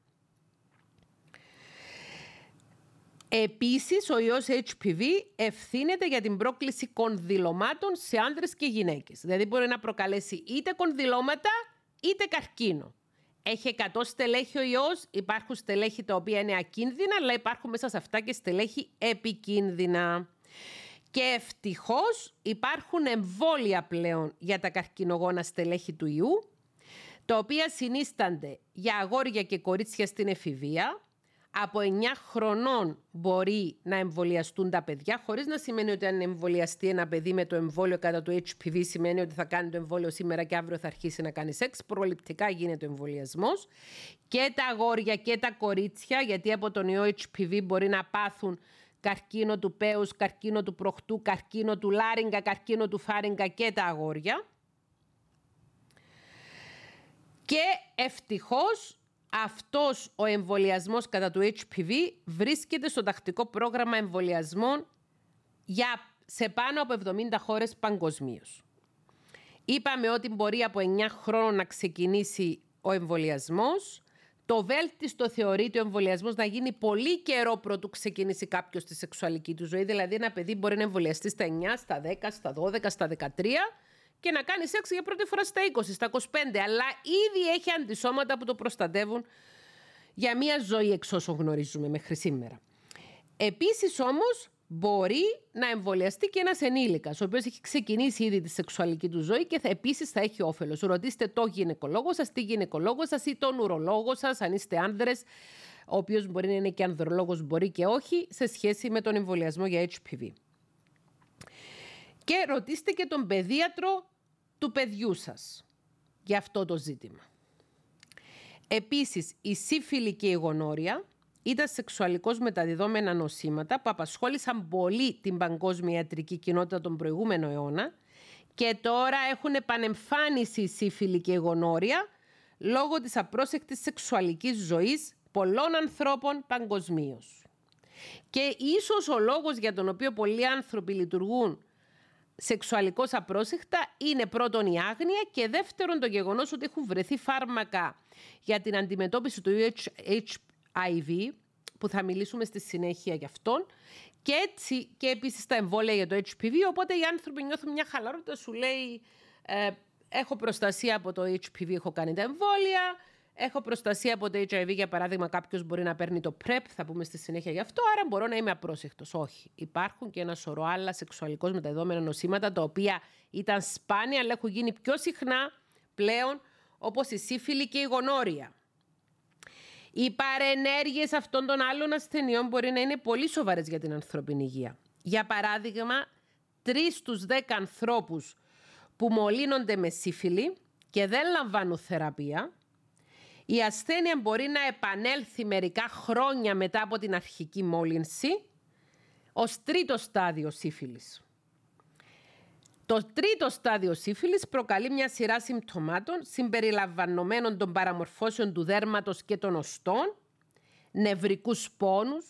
Επίσης, ο ιός HPV ευθύνεται για την πρόκληση κονδυλωμάτων σε άνδρες και γυναίκες. Δηλαδή μπορεί να προκαλέσει είτε κονδυλώματα είτε καρκίνο. Έχει 100 στελέχη ο ιός, υπάρχουν στελέχη τα οποία είναι ακίνδυνα, αλλά υπάρχουν μέσα σε αυτά και στελέχη επικίνδυνα. Και ευτυχώς υπάρχουν εμβόλια πλέον για τα καρκινογόνα στελέχη του ιού, τα οποία συνίστανται για αγόρια και κορίτσια στην εφηβεία, από 9 χρονών μπορεί να εμβολιαστούν τα παιδιά, χωρίς να σημαίνει ότι αν εμβολιαστεί ένα παιδί με το εμβόλιο κατά το HPV, σημαίνει ότι θα κάνει το εμβόλιο σήμερα και αύριο θα αρχίσει να κάνει σεξ. Προληπτικά γίνεται ο εμβολιασμός. Και τα αγόρια και τα κορίτσια, γιατί από τον ιό HPV μπορεί να πάθουν καρκίνο του πέους, καρκίνο του προχτού, καρκίνο του λάριγκα, καρκίνο του φάριγκα και τα αγόρια. Και ευτυχώς αυτός ο εμβολιασμός κατά του HPV βρίσκεται στο τακτικό πρόγραμμα εμβολιασμών για σε πάνω από 70 χώρες παγκοσμίως. Είπαμε ότι μπορεί από 9 χρόνων να ξεκινήσει ο εμβολιασμός. Το βέλτιστο θεωρείται ο εμβολιασμός να γίνει πολύ καιρό πρωτού ξεκινήσει κάποιος τη σεξουαλική του ζωή. Δηλαδή, ένα παιδί μπορεί να εμβολιαστεί στα 9, στα 10, στα 12, στα 13 και να κάνει σεξ για πρώτη φορά στα 20, στα 25. Αλλά ήδη έχει αντισώματα που το προστατεύουν για μια ζωή εξ όσων γνωρίζουμε μέχρι σήμερα. Επίσης όμως μπορεί να εμβολιαστεί και ένας ενήλικας, ο οποίος έχει ξεκινήσει ήδη τη σεξουαλική του ζωή και επίσης θα έχει όφελος. Ρωτήστε το γυναικολόγο σας, τη γυναικολόγο σας ή τον ουρολόγο σας, αν είστε άνδρες, ο οποίος μπορεί να είναι και ανδρολόγος, μπορεί και όχι, σε σχέση με τον εμβολιασμό για HPV. Και ρωτήστε και τον παιδίατρο του παιδιού σας για αυτό το ζήτημα. Επίσης, η σύφυλη και η γονόρια ήταν σεξουαλικώς μεταδιδόμενα νοσήματα που απασχόλησαν πολύ την παγκόσμια ιατρική κοινότητα τον προηγούμενο αιώνα και τώρα έχουν επανεμφάνιση η σύφυλη και η γονόρια λόγω της απρόσεκτης σεξουαλικής ζωής πολλών ανθρώπων παγκοσμίως. Και ίσως ο λόγος για τον οποίο πολλοί άνθρωποι λειτουργούν σεξουαλικώς απρόσεχτα είναι πρώτον η άγνοια και δεύτερον το γεγονός ότι έχουν βρεθεί φάρμακα για την αντιμετώπιση του HIV που θα μιλήσουμε στη συνέχεια γι' αυτόν. Και έτσι και επίσης τα εμβόλια για το HPV οπότε οι άνθρωποι νιώθουν μια χαλαρότητα. Σου λέει ε, έχω προστασία από το HPV, έχω κάνει τα εμβόλια Έχω προστασία από το HIV, για παράδειγμα, κάποιος μπορεί να παίρνει το PrEP, θα πούμε στη συνέχεια γι' αυτό, άρα μπορώ να είμαι απρόσεκτος. Όχι. Υπάρχουν και ένα σωρό άλλα σεξουαλικώς μεταδεδομένα νοσήματα, τα οποία ήταν σπάνια, αλλά έχουν γίνει πιο συχνά πλέον, όπως η σύφυλη και η γονόρια. Οι παρενέργειες αυτών των άλλων ασθενειών μπορεί να είναι πολύ σοβαρές για την ανθρώπινη υγεία. Για παράδειγμα, τρεις στους δέκα ανθρώπους που μολύνονται με σύφυλη και δεν λαμβάνουν θεραπεία, η ασθένεια μπορεί να επανέλθει μερικά χρόνια μετά από την αρχική μόλυνση ως τρίτο στάδιο σύφυλης. Το τρίτο στάδιο σύφυλης προκαλεί μια σειρά συμπτωμάτων συμπεριλαμβανομένων των παραμορφώσεων του δέρματος και των οστών, νευρικούς πόνους,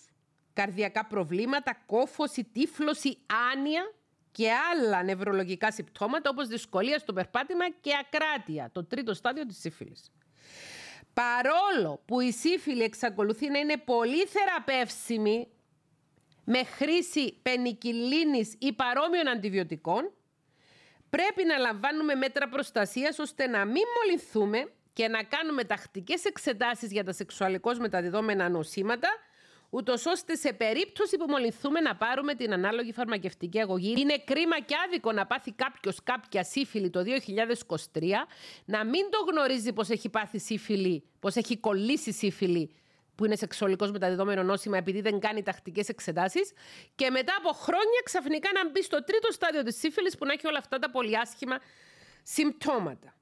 καρδιακά προβλήματα, κόφωση, τύφλωση, άνοια και άλλα νευρολογικά συμπτώματα όπως δυσκολία στο περπάτημα και ακράτεια, το τρίτο στάδιο της σύφυλης. Παρόλο που η σύφυλη εξακολουθεί να είναι πολύ θεραπεύσιμη με χρήση πενικυλίνης ή παρόμοιων αντιβιωτικών, πρέπει να λαμβάνουμε μέτρα προστασίας ώστε να μην μολυνθούμε και να κάνουμε τακτικές εξετάσεις για τα σεξουαλικώς μεταδιδόμενα νοσήματα, ούτως ώστε σε περίπτωση που μολυνθούμε να πάρουμε την ανάλογη φαρμακευτική αγωγή. Είναι κρίμα και άδικο να πάθει κάποιος κάποια σύφυλλη το 2023, να μην το γνωρίζει πως έχει πάθει σύφυλλη, πως έχει κολλήσει σύφυλλη που είναι σεξουαλικός μεταδεδομένο νόσημα επειδή δεν κάνει τακτικές εξετάσεις. Και μετά από χρόνια ξαφνικά να μπει στο τρίτο στάδιο της σύφυλλης που να έχει όλα αυτά τα πολύ άσχημα συμπτώματα.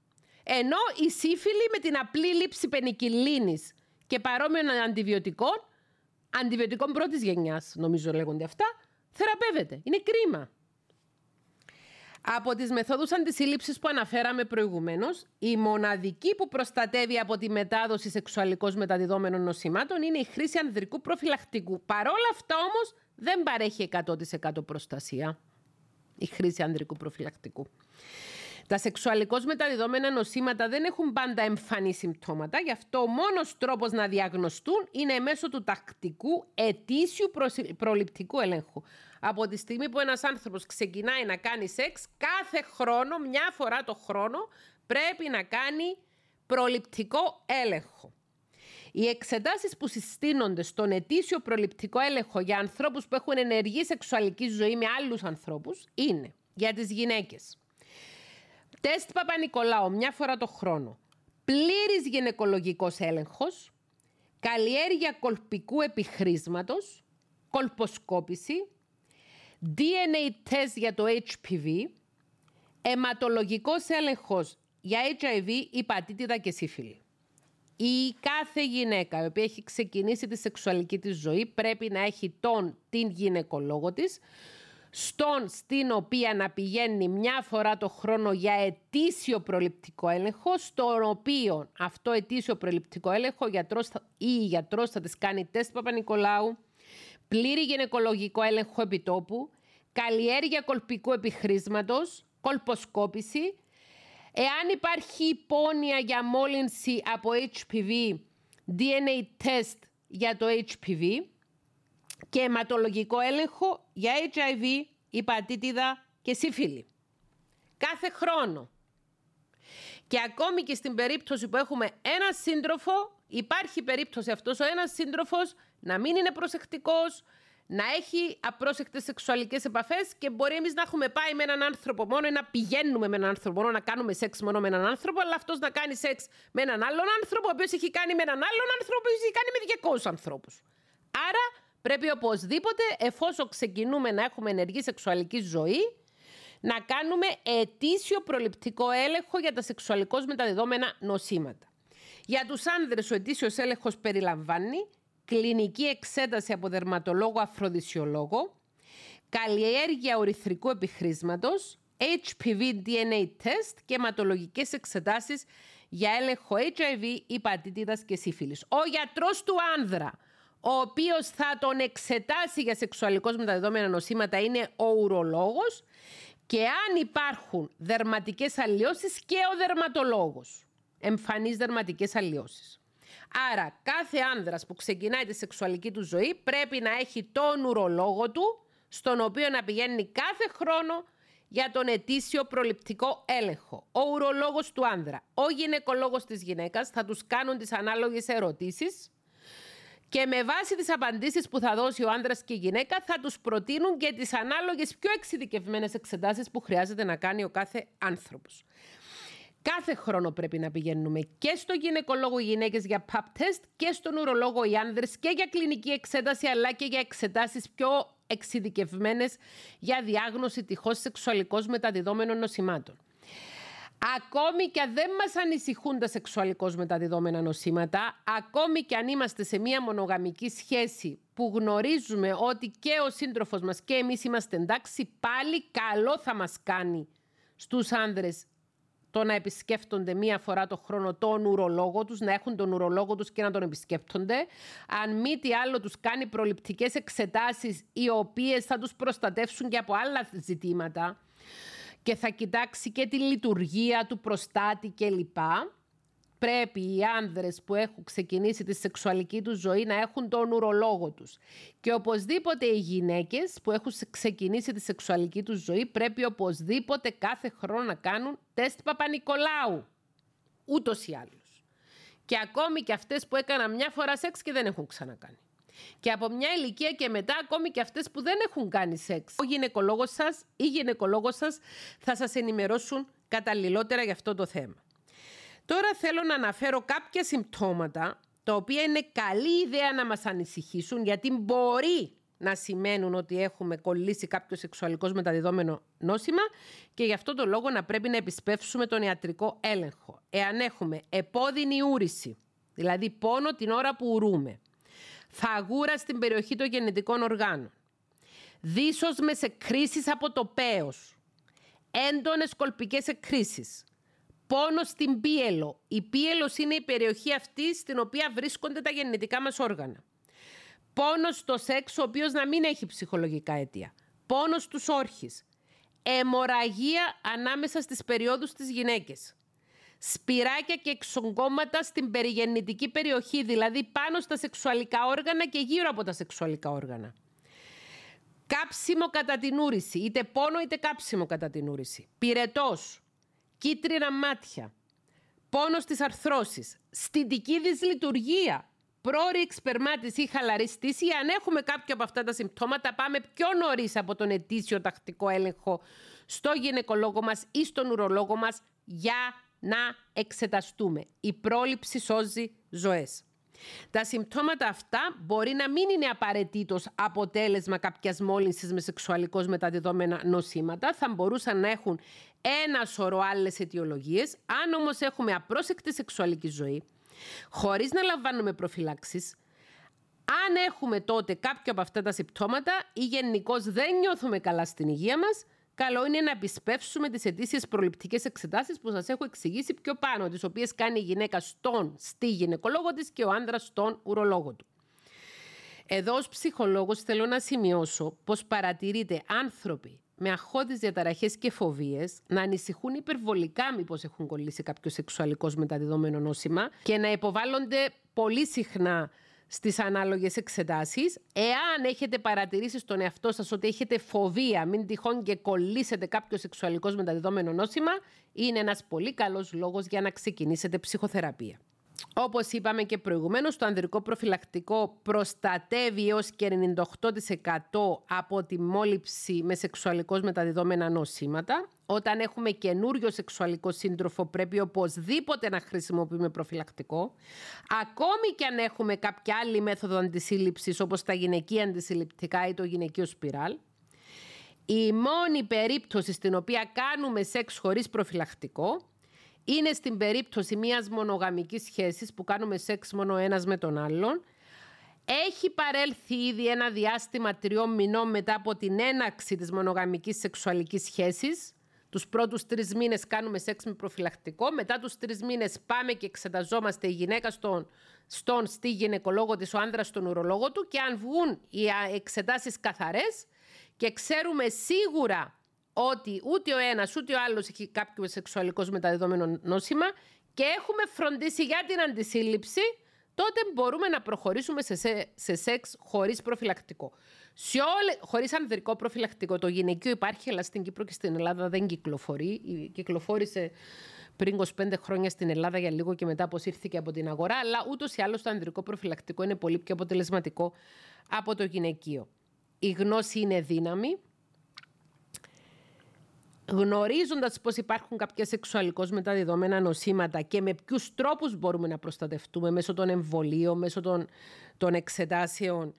Ενώ η σύφυλλη με την απλή λήψη πενικυλίνης και παρόμοιων αντιβιωτικών, αντιβιωτικών πρώτης γενιάς, νομίζω λέγονται αυτά, θεραπεύεται. Είναι κρίμα. Από τις μεθόδους αντισύλληψης που αναφέραμε προηγουμένως, η μοναδική που προστατεύει από τη μετάδοση σεξουαλικώς μεταδιδόμενων νοσημάτων είναι η χρήση ανδρικού προφυλακτικού. Παρόλα αυτά όμως δεν παρέχει 100% προστασία η χρήση ανδρικού προφυλακτικού. Τα σεξουαλικώς μεταδιδόμενα νοσήματα δεν έχουν πάντα εμφανή συμπτώματα, γι' αυτό ο μόνος τρόπος να διαγνωστούν είναι μέσω του τακτικού ετήσιου προληπτικού ελέγχου. Από τη στιγμή που ένας άνθρωπος ξεκινάει να κάνει σεξ, κάθε χρόνο, μια φορά το χρόνο, πρέπει να κάνει προληπτικό έλεγχο. Οι εξετάσεις που συστήνονται στον ετήσιο προληπτικό έλεγχο για ανθρώπους που έχουν ενεργή σεξουαλική ζωή με άλλους ανθρώπους είναι για τις γυναίκες Τεστ Παπα-Νικολάου μια φορά το χρόνο. Πλήρης γυναικολογικός έλεγχος. Καλλιέργεια κολπικού επιχρήσματος. Κολποσκόπηση. DNA τεστ για το HPV. Αιματολογικός έλεγχος για HIV, υπατήτηδα και σύφυλλη. Η κάθε γυναίκα η οποία έχει ξεκινήσει τη σεξουαλική της ζωή πρέπει να έχει τον την γυναικολόγο της στον στην οποία να πηγαίνει μια φορά το χρόνο για ετήσιο προληπτικό έλεγχο, στον οποίο αυτό ετήσιο προληπτικό έλεγχο γιατρός ή η γιατρός θα της κάνει τεστ Παπα-Νικολάου, πλήρη γυναικολογικό έλεγχο επιτόπου, καλλιέργεια κολπικού επιχρήσματος, κολποσκόπηση, εάν υπάρχει υπόνοια για μόλυνση από HPV, DNA test για το HPV, και αιματολογικό έλεγχο για HIV, υπατήτηδα και σύφυλλη. Κάθε χρόνο. Και ακόμη και στην περίπτωση που έχουμε ένα σύντροφο, υπάρχει περίπτωση αυτός ο ένας σύντροφος να μην είναι προσεκτικός, να έχει απρόσεκτες σεξουαλικές επαφές και μπορεί εμείς να έχουμε πάει με έναν άνθρωπο μόνο ή να πηγαίνουμε με έναν άνθρωπο μόνο, να κάνουμε σεξ μόνο με έναν άνθρωπο, αλλά αυτός να κάνει σεξ με έναν άλλον άνθρωπο, ο οποίος έχει κάνει με έναν άλλον άνθρωπο, ο έχει κάνει με 200 ανθρώπους. Άρα Πρέπει οπωσδήποτε, εφόσον ξεκινούμε να έχουμε ενεργή σεξουαλική ζωή, να κάνουμε ετήσιο προληπτικό έλεγχο για τα σεξουαλικώς μεταδεδόμενα νοσήματα. Για τους άνδρες ο ετήσιος έλεγχος περιλαμβάνει κλινική εξέταση από δερματολόγο αφροδισιολόγο, καλλιέργεια ορυθρικού επιχρήσματος, HPV DNA test και αιματολογικές εξετάσεις για έλεγχο HIV, υπατήτηδας και σύφυλλης. Ο γιατρός του άνδρα ο οποίος θα τον εξετάσει για σεξουαλικώς μεταδεδομένα νοσήματα είναι ο ουρολόγος και αν υπάρχουν δερματικές αλλοιώσεις και ο δερματολόγος. Εμφανείς δερματικές αλλοιώσεις. Άρα κάθε άνδρας που ξεκινάει τη σεξουαλική του ζωή πρέπει να έχει τον ουρολόγο του στον οποίο να πηγαίνει κάθε χρόνο για τον ετήσιο προληπτικό έλεγχο. Ο ουρολόγος του άνδρα, ο γυναικολόγος της γυναίκας θα τους κάνουν τις ανάλογες ερωτήσεις και με βάση τις απαντήσεις που θα δώσει ο άντρας και η γυναίκα θα τους προτείνουν και τις ανάλογες πιο εξειδικευμένες εξετάσεις που χρειάζεται να κάνει ο κάθε άνθρωπος. Κάθε χρόνο πρέπει να πηγαίνουμε και στο γυναικολόγο οι γυναίκες για pap test και στον ουρολόγο οι άνδρες και για κλινική εξέταση αλλά και για εξετάσεις πιο εξειδικευμένες για διάγνωση τυχώς σεξουαλικώς μεταδιδόμενων νοσημάτων. Ακόμη και αν δεν μας ανησυχούν τα σεξουαλικώς μεταδιδόμενα νοσήματα, ακόμη και αν είμαστε σε μια μονογαμική σχέση που γνωρίζουμε ότι και ο σύντροφος μας και εμείς είμαστε εντάξει, πάλι καλό θα μας κάνει στους άνδρες το να επισκέφτονται μία φορά το χρόνο τον ουρολόγο τους, να έχουν τον ουρολόγο τους και να τον επισκέπτονται. Αν μη τι άλλο τους κάνει προληπτικές εξετάσεις οι οποίες θα τους προστατεύσουν και από άλλα ζητήματα και θα κοιτάξει και τη λειτουργία του προστάτη κλπ. Πρέπει οι άνδρες που έχουν ξεκινήσει τη σεξουαλική τους ζωή να έχουν τον ουρολόγο τους. Και οπωσδήποτε οι γυναίκες που έχουν ξεκινήσει τη σεξουαλική τους ζωή πρέπει οπωσδήποτε κάθε χρόνο να κάνουν τεστ Παπα-Νικολάου. Ούτως ή άλλως. Και ακόμη και αυτές που έκαναν μια φορά σεξ και δεν έχουν ξανακάνει. Και από μια ηλικία και μετά, ακόμη και αυτές που δεν έχουν κάνει σεξ, ο γυναικολόγος σας ή η γυναικολόγος σας θα σας ενημερώσουν καταλληλότερα για αυτό το θέμα. Τώρα θέλω να αναφέρω κάποια συμπτώματα τα οποία είναι καλή ιδέα να μας ανησυχήσουν γιατί μπορεί να σημαίνουν ότι έχουμε κολλήσει κάποιο σεξουαλικό μεταδιδόμενο νόσημα και γι' αυτό το λόγο να πρέπει να επισπεύσουμε τον ιατρικό έλεγχο. Εάν έχουμε επώδυνη ούρηση, δηλαδή πόνο την ώρα που ουρούμε, φαγούρα στην περιοχή των γεννητικών οργάνων, δίσος με εκκρίσεις από το πέος, έντονες κολπικές εκκρίσεις, πόνος στην πίελο. Η πίελος είναι η περιοχή αυτή στην οποία βρίσκονται τα γεννητικά μας όργανα. Πόνος στο σεξ ο οποίος να μην έχει ψυχολογικά αίτια. Πόνος στους όρχες. Εμοραγία ανάμεσα στις περιόδους της γυναίκες. Σπυράκια και εξογκώματα στην περιγεννητική περιοχή, δηλαδή πάνω στα σεξουαλικά όργανα και γύρω από τα σεξουαλικά όργανα. Κάψιμο κατά την ούρηση, είτε πόνο είτε κάψιμο κατά την ούρηση. Πυρετός, κίτρινα μάτια, πόνο στις αρθρώσεις, στιτική δυσλειτουργία, πρόορη εξπερμάτιση ή χαλαρή στήση. Αν έχουμε κάποιο από αυτά τα συμπτώματα, πάμε πιο νωρίς από τον ετήσιο τακτικό έλεγχο στο γυναικολόγο μας ή στον ουρολόγο μας για να εξεταστούμε. Η πρόληψη σώζει ζωές. Τα συμπτώματα αυτά μπορεί να μην είναι απαραίτητος αποτέλεσμα κάποιας μόλυνσης με σεξουαλικώ μεταδιδόμενα νοσήματα. Θα μπορούσαν να έχουν ένα σωρό άλλες αιτιολογίες. Αν όμως έχουμε απρόσεκτη σεξουαλική ζωή, χωρίς να λαμβάνουμε προφυλάξεις, αν έχουμε τότε κάποιο από αυτά τα συμπτώματα ή γενικώς δεν νιώθουμε καλά στην υγεία μας, καλό είναι να επισπεύσουμε τις αιτήσεις προληπτικές εξετάσεις που σας έχω εξηγήσει πιο πάνω, τις οποίες κάνει η γυναίκα στον στη γυναικολόγο της και ο άντρα στον ουρολόγο του. Εδώ ως ψυχολόγος θέλω να σημειώσω πως παρατηρείται άνθρωποι με αχώδεις διαταραχές και φοβίες να ανησυχούν υπερβολικά μήπως έχουν κολλήσει κάποιος σεξουαλικός μεταδιδόμενο νόσημα και να υποβάλλονται πολύ συχνά στις ανάλογες εξετάσεις. Εάν έχετε παρατηρήσει στον εαυτό σας ότι έχετε φοβία, μην τυχόν και κολλήσετε κάποιος σεξουαλικός μεταδεδομένο νόσημα, είναι ένας πολύ καλός λόγος για να ξεκινήσετε ψυχοθεραπεία. Όπως είπαμε και προηγουμένως, το ανδρικό προφυλακτικό προστατεύει έως και 98% από τη μόλυψη με σεξουαλικώς μεταδιδόμενα νοσήματα. Όταν έχουμε καινούριο σεξουαλικό σύντροφο, πρέπει οπωσδήποτε να χρησιμοποιούμε προφυλακτικό. Ακόμη και αν έχουμε κάποια άλλη μέθοδο αντισύλληψης, όπως τα γυναικεία αντισυλληπτικά ή το γυναικείο σπιράλ. Η μόνη περίπτωση στην οποία κάνουμε σεξ χωρίς προφυλακτικό είναι στην περίπτωση μιας μονογαμικής σχέσης που κάνουμε σεξ μόνο ένας με τον άλλον. Έχει παρέλθει ήδη ένα διάστημα τριών μηνών μετά από την έναξη της μονογαμικής σεξουαλικής σχέσης. Τους πρώτους τρεις μήνες κάνουμε σεξ με προφυλακτικό. Μετά τους τρεις μήνες πάμε και εξεταζόμαστε η γυναίκα στον, στον στη γυναικολόγο της, ο άνδρας στον ουρολόγο του και αν βγουν οι εξετάσεις καθαρές και ξέρουμε σίγουρα ότι ούτε ο ένας ούτε ο άλλος έχει κάποιο σεξουαλικό μεταδεδομένο νόσημα και έχουμε φροντίσει για την αντισύλληψη, τότε μπορούμε να προχωρήσουμε σε, σε, σεξ χωρίς προφυλακτικό. Σε χωρίς ανδρικό προφυλακτικό. Το γυναικείο υπάρχει, αλλά στην Κύπρο και στην Ελλάδα δεν κυκλοφορεί. Κυκλοφόρησε πριν 25 χρόνια στην Ελλάδα για λίγο και μετά αποσύρθηκε από την αγορά. Αλλά ούτως ή άλλως το ανδρικό προφυλακτικό είναι πολύ πιο αποτελεσματικό από το γυναικείο. Η γνώση είναι δύναμη γνωρίζοντας πως υπάρχουν κάποια σεξουαλικώς μεταδεδομένα νοσήματα και με ποιους τρόπους μπορούμε να προστατευτούμε μέσω των εμβολίων, μέσω των, των εξετάσεων,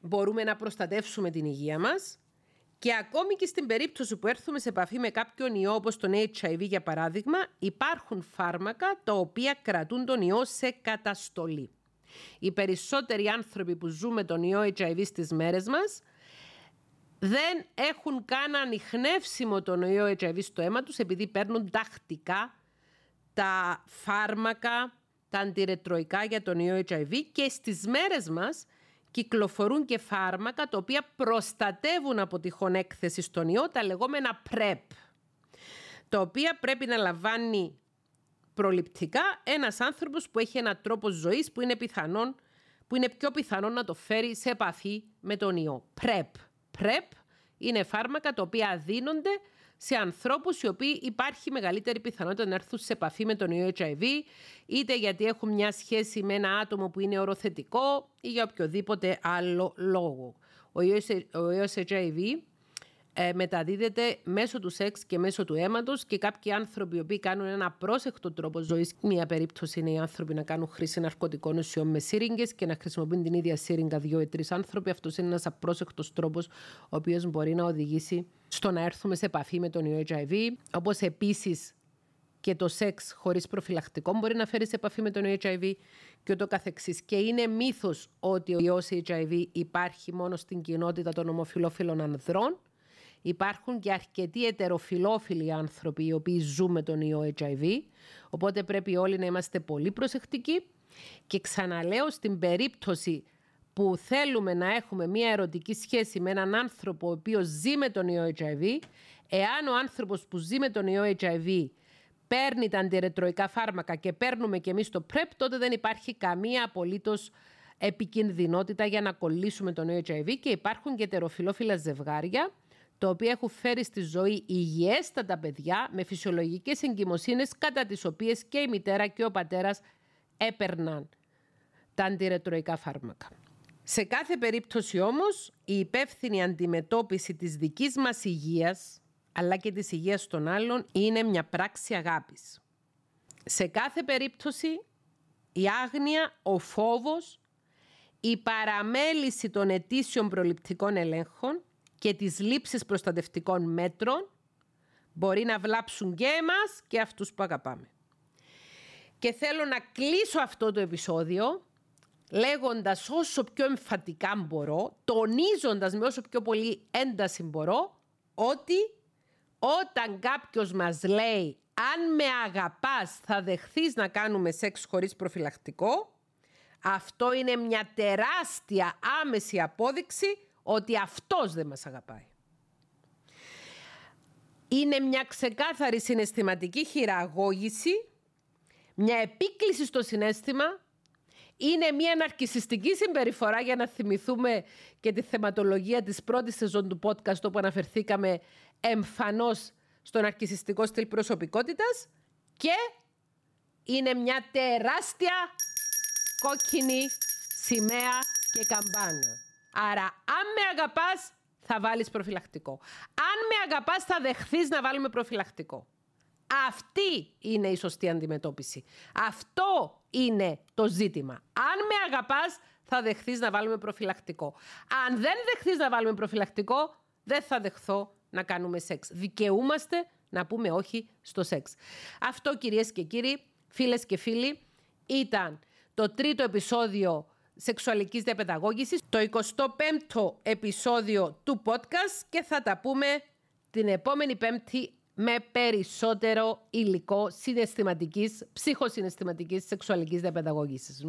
μπορούμε να προστατεύσουμε την υγεία μας. Και ακόμη και στην περίπτωση που έρθουμε σε επαφή με κάποιον ιό, όπως τον HIV για παράδειγμα, υπάρχουν φάρμακα τα οποία κρατούν τον ιό σε καταστολή. Οι περισσότεροι άνθρωποι που ζουν με τον ιό HIV στις μέρες μας δεν έχουν καν ανοιχνεύσιμο τον ιό HIV στο αίμα τους επειδή παίρνουν τακτικά τα φάρμακα, τα αντιρετροϊκά για τον ιό HIV και στις μέρες μας κυκλοφορούν και φάρμακα τα οποία προστατεύουν από τυχόν έκθεση στον ιό, τα λεγόμενα PrEP, τα οποία πρέπει να λαμβάνει προληπτικά ένας άνθρωπος που έχει έναν τρόπο ζωής που είναι, πιθανόν, που είναι πιο πιθανό να το φέρει σε επαφή με τον ιό. PrEP. PrEP είναι φάρμακα τα οποία δίνονται σε ανθρώπους οι οποίοι υπάρχει μεγαλύτερη πιθανότητα να έρθουν σε επαφή με τον ιό HIV είτε γιατί έχουν μια σχέση με ένα άτομο που είναι οροθετικό ή για οποιοδήποτε άλλο λόγο. Ο ιός HIV ε, μεταδίδεται μέσω του σεξ και μέσω του αίματος και κάποιοι άνθρωποι οι οποίοι κάνουν ένα πρόσεκτο τρόπο ζωής. Μία περίπτωση είναι οι άνθρωποι να κάνουν χρήση ναρκωτικών ουσιών με σύριγγες και να χρησιμοποιούν την ίδια σύριγγα δύο ή τρεις άνθρωποι. Αυτός είναι ένας απρόσεκτος τρόπος ο οποίος μπορεί να οδηγήσει στο να έρθουμε σε επαφή με τον ιό HIV. Όπως επίσης και το σεξ χωρίς προφυλακτικό μπορεί να φέρει σε επαφή με τον HIV και ούτω καθεξής. Και είναι μύθος ότι ο ιός HIV υπάρχει μόνο στην κοινότητα των ομοφιλόφιλων ανδρών Υπάρχουν και αρκετοί ετεροφιλόφιλοι άνθρωποι οι οποίοι ζουν με τον ιό HIV, οπότε πρέπει όλοι να είμαστε πολύ προσεκτικοί. Και ξαναλέω στην περίπτωση που θέλουμε να έχουμε μια ερωτική σχέση με έναν άνθρωπο ο οποίος ζει με τον ιό HIV, εάν ο άνθρωπος που ζει με τον ιό HIV παίρνει τα αντιρετροϊκά φάρμακα και παίρνουμε και εμείς το PrEP, τότε δεν υπάρχει καμία απολύτως επικινδυνότητα για να κολλήσουμε τον ιό HIV και υπάρχουν και ετεροφιλόφιλα ζευγάρια το οποίο έχουν φέρει στη ζωή υγιέστατα παιδιά με φυσιολογικές εγκυμοσύνες κατά τις οποίες και η μητέρα και ο πατέρας έπαιρναν τα αντιρετροϊκά φάρμακα. Σε κάθε περίπτωση όμως η υπεύθυνη αντιμετώπιση της δικής μας υγείας αλλά και της υγείας των άλλων είναι μια πράξη αγάπης. Σε κάθε περίπτωση η άγνοια, ο φόβος, η παραμέληση των ετήσιων προληπτικών ελέγχων και τις λήψεις προστατευτικών μέτρων μπορεί να βλάψουν και εμάς και αυτούς που αγαπάμε. Και θέλω να κλείσω αυτό το επεισόδιο λέγοντας όσο πιο εμφατικά μπορώ, τονίζοντας με όσο πιο πολύ ένταση μπορώ, ότι όταν κάποιος μας λέει αν με αγαπάς θα δεχθείς να κάνουμε σεξ χωρίς προφυλακτικό, αυτό είναι μια τεράστια άμεση απόδειξη ότι αυτός δεν μας αγαπάει. Είναι μια ξεκάθαρη συναισθηματική χειραγώγηση, μια επίκληση στο συνέστημα, είναι μια ναρκισιστική συμπεριφορά για να θυμηθούμε και τη θεματολογία της πρώτης σεζόν του podcast όπου αναφερθήκαμε εμφανώς στον ναρκισιστικό στυλ προσωπικότητας και είναι μια τεράστια κόκκινη σημαία και καμπάνα. Άρα, αν με αγαπάς, θα βάλεις προφυλακτικό. Αν με αγαπάς, θα δεχθείς να βάλουμε προφυλακτικό. Αυτή είναι η σωστή αντιμετώπιση. Αυτό είναι το ζήτημα. Αν με αγαπάς, θα δεχθείς να βάλουμε προφυλακτικό. Αν δεν δεχθείς να βάλουμε προφυλακτικό, δεν θα δεχθώ να κάνουμε σεξ. Δικαιούμαστε να πούμε όχι στο σεξ. Αυτό κυρίες και κύριοι, φίλες και φίλοι, ήταν το τρίτο επεισόδιο σεξουαλικής διαπαιδαγώγησης, το 25ο επεισόδιο του podcast και θα τα πούμε την επόμενη πέμπτη με περισσότερο υλικό συναισθηματικής, ψυχοσυναισθηματικής σεξουαλικής διαπαιδαγώγησης.